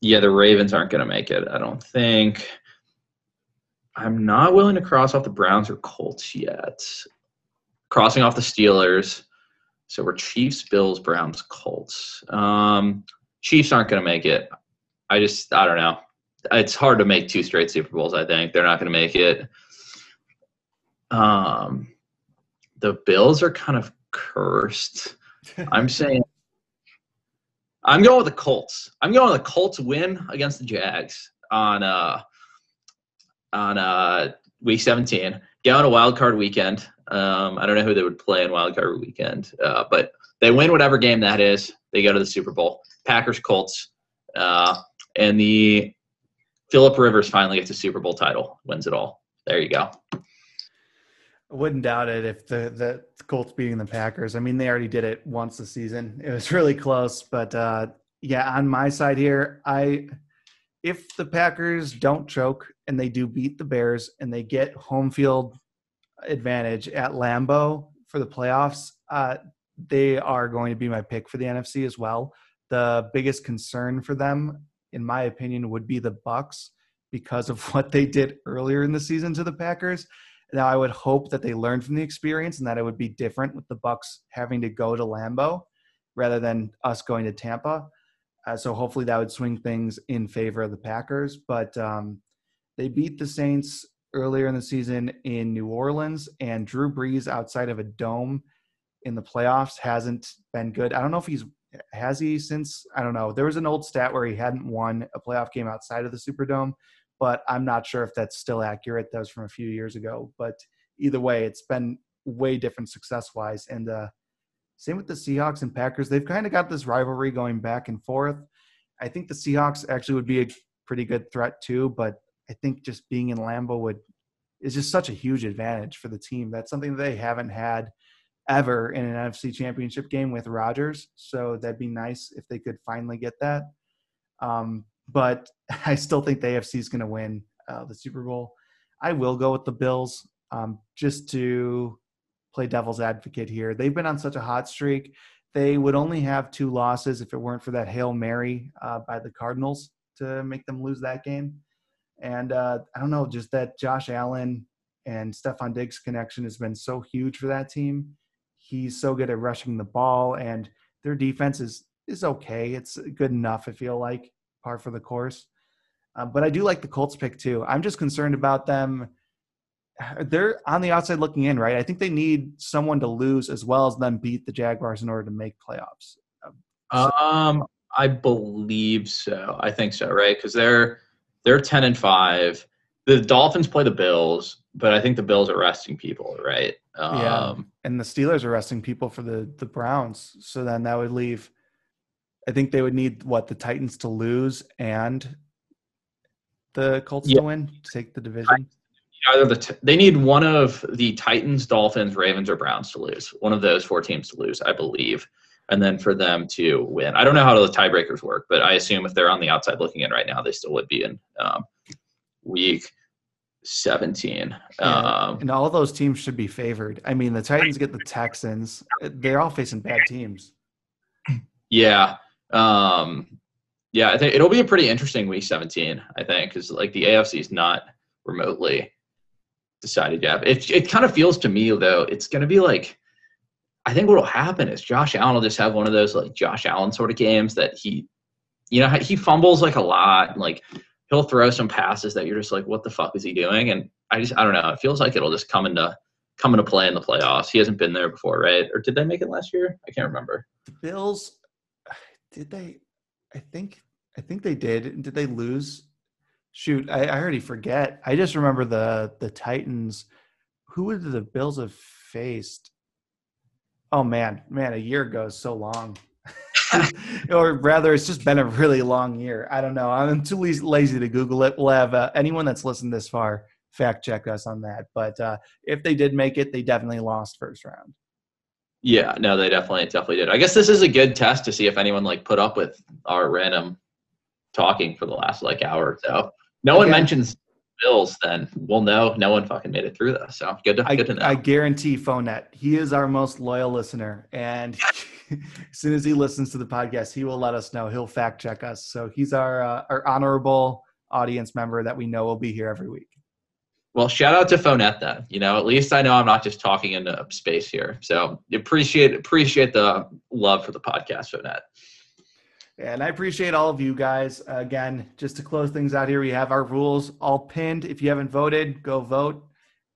Yeah, the Ravens aren't going to make it. I don't think. I'm not willing to cross off the Browns or Colts yet. Crossing off the Steelers. So we're Chiefs, Bills, Browns, Colts. Um, Chiefs aren't going to make it. I just I don't know. It's hard to make two straight Super Bowls. I think they're not going to make it. Um, the Bills are kind of cursed. I'm saying I'm going with the Colts. I'm going with the Colts win against the Jags on uh on uh week 17. Get on a wild card weekend. Um, I don't know who they would play in wild card weekend, uh, but they win whatever game that is. They go to the Super Bowl. Packers Colts, uh, and the Philip Rivers finally gets a Super Bowl title, wins it all. There you go. I wouldn't doubt it if the the Colts beating the Packers. I mean, they already did it once this season. It was really close, but uh, yeah, on my side here, I if the Packers don't choke and they do beat the Bears and they get home field advantage at Lambeau for the playoffs, uh, they are going to be my pick for the NFC as well. The biggest concern for them, in my opinion, would be the Bucs because of what they did earlier in the season to the Packers. Now, I would hope that they learned from the experience and that it would be different with the Bucs having to go to Lambeau rather than us going to Tampa. Uh, so hopefully that would swing things in favor of the Packers. But um, they beat the Saints earlier in the season in New Orleans, and Drew Brees outside of a dome in the playoffs hasn't been good. I don't know if he's has he since I don't know. There was an old stat where he hadn't won a playoff game outside of the Superdome, but I'm not sure if that's still accurate. That was from a few years ago. But either way, it's been way different success wise. And uh, same with the Seahawks and Packers. They've kind of got this rivalry going back and forth. I think the Seahawks actually would be a pretty good threat too, but I think just being in Lambeau would is just such a huge advantage for the team. That's something that they haven't had ever in an NFC championship game with Rodgers. So that'd be nice if they could finally get that. Um, but I still think the AFC is going to win uh, the Super Bowl. I will go with the Bills um, just to play devil's advocate here. They've been on such a hot streak. They would only have two losses if it weren't for that Hail Mary uh, by the Cardinals to make them lose that game. And uh, I don't know, just that Josh Allen and Stefon Diggs connection has been so huge for that team. He's so good at rushing the ball, and their defense is is okay. It's good enough. I feel like par for the course. Uh, but I do like the Colts pick too. I'm just concerned about them. They're on the outside looking in, right? I think they need someone to lose as well as them beat the Jaguars in order to make playoffs. So, um, I believe so. I think so, right? Because they're they're ten and five. The Dolphins play the Bills, but I think the Bills are resting people, right? Um, yeah, and the Steelers are resting people for the the Browns. So then that would leave I think they would need what the Titans to lose and the Colts yeah. to win to take the division. Either the t- they need one of the Titans, Dolphins, Ravens, or Browns to lose. One of those four teams to lose, I believe, and then for them to win. I don't know how the tiebreakers work, but I assume if they're on the outside looking in right now, they still would be in um, week 17. Yeah, um, and all those teams should be favored. I mean, the Titans get the Texans. They're all facing bad teams. Yeah. Um, yeah, I think it'll be a pretty interesting week 17. I think because like the AFC is not remotely decided yet. It it kind of feels to me though it's going to be like I think what will happen is Josh Allen will just have one of those like Josh Allen sort of games that he, you know, he fumbles like a lot. Like he'll throw some passes that you're just like, what the fuck is he doing? And I just I don't know. It feels like it'll just come into come into play in the playoffs. He hasn't been there before, right? Or did they make it last year? I can't remember. The Bills did they? I think I think they did. Did they lose? Shoot, I, I already forget. I just remember the the Titans. Who would the Bills have faced? Oh man, man, a year goes so long. or rather, it's just been a really long year. I don't know. I'm too lazy to Google it. We'll have uh, anyone that's listened this far fact check us on that. But uh, if they did make it, they definitely lost first round. Yeah, no, they definitely definitely did. I guess this is a good test to see if anyone like put up with our random talking for the last like hour or so. No one mentions Bills, then we'll know no one fucking made it through this. So good to, I, good to know. I guarantee Phonet, he is our most loyal listener. And as soon as he listens to the podcast, he will let us know. He'll fact check us. So he's our uh, our honorable audience member that we know will be here every week. Well, shout out to Phonet then. You know, at least I know I'm not just talking into space here. So appreciate appreciate the love for the podcast, Phonet. And I appreciate all of you guys. Again, just to close things out here, we have our rules all pinned. If you haven't voted, go vote.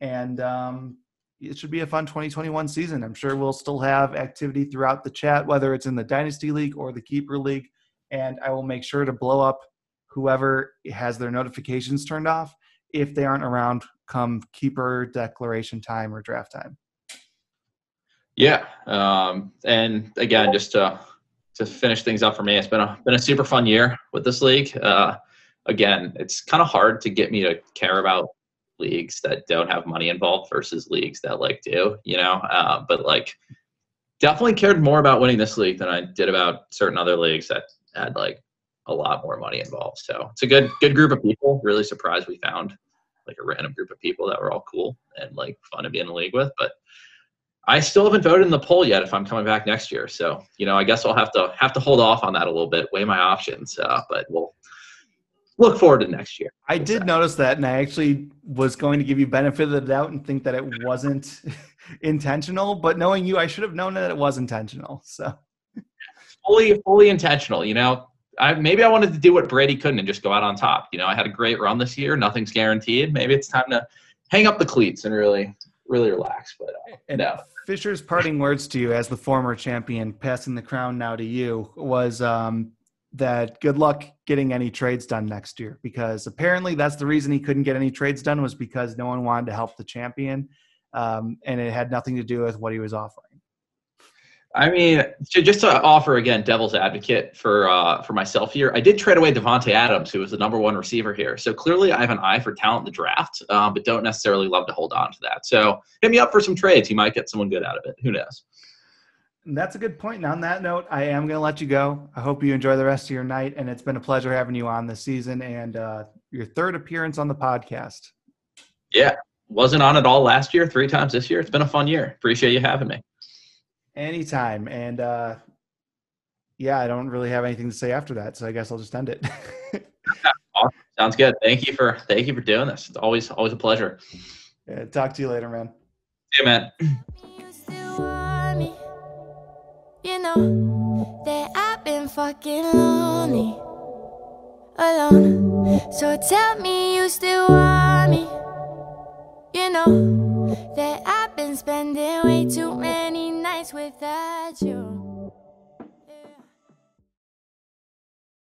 And um, it should be a fun 2021 season. I'm sure we'll still have activity throughout the chat, whether it's in the Dynasty League or the Keeper League. And I will make sure to blow up whoever has their notifications turned off if they aren't around come Keeper declaration time or draft time. Yeah. Um, and again, just to to finish things up for me. It's been a been a super fun year with this league. Uh, again, it's kind of hard to get me to care about leagues that don't have money involved versus leagues that like do. You know, uh, but like definitely cared more about winning this league than I did about certain other leagues that had like a lot more money involved. So it's a good good group of people. Really surprised we found like a random group of people that were all cool and like fun to be in a league with. But I still haven't voted in the poll yet if I'm coming back next year. So, you know, I guess I'll have to have to hold off on that a little bit, weigh my options. Uh, but we'll look forward to next year. I did notice that, and I actually was going to give you benefit of the doubt and think that it wasn't intentional. But knowing you, I should have known that it was intentional. So fully, fully intentional. You know, I maybe I wanted to do what Brady couldn't and just go out on top. You know, I had a great run this year. Nothing's guaranteed. Maybe it's time to hang up the cleats and really, really relax. But uh, no. Fisher's parting words to you as the former champion, passing the crown now to you, was um, that good luck getting any trades done next year because apparently that's the reason he couldn't get any trades done was because no one wanted to help the champion, um, and it had nothing to do with what he was offering. I mean, to, just to offer again, devil's advocate for uh, for myself here, I did trade away Davante Adams, who was the number one receiver here. So clearly, I have an eye for talent in the draft, um, but don't necessarily love to hold on to that. So hit me up for some trades. You might get someone good out of it. Who knows? That's a good point. And on that note, I am going to let you go. I hope you enjoy the rest of your night, and it's been a pleasure having you on this season and uh, your third appearance on the podcast. Yeah, wasn't on at all last year. Three times this year. It's been a fun year. Appreciate you having me. Anytime. And uh, yeah, I don't really have anything to say after that, so I guess I'll just end it. awesome. Sounds good. Thank you for thank you for doing this. It's always always a pleasure. Yeah, talk to you later, man. See you, man. You know that I've been fucking lonely, alone. So tell me you still want me. You know that I've been spending way too many nights without you.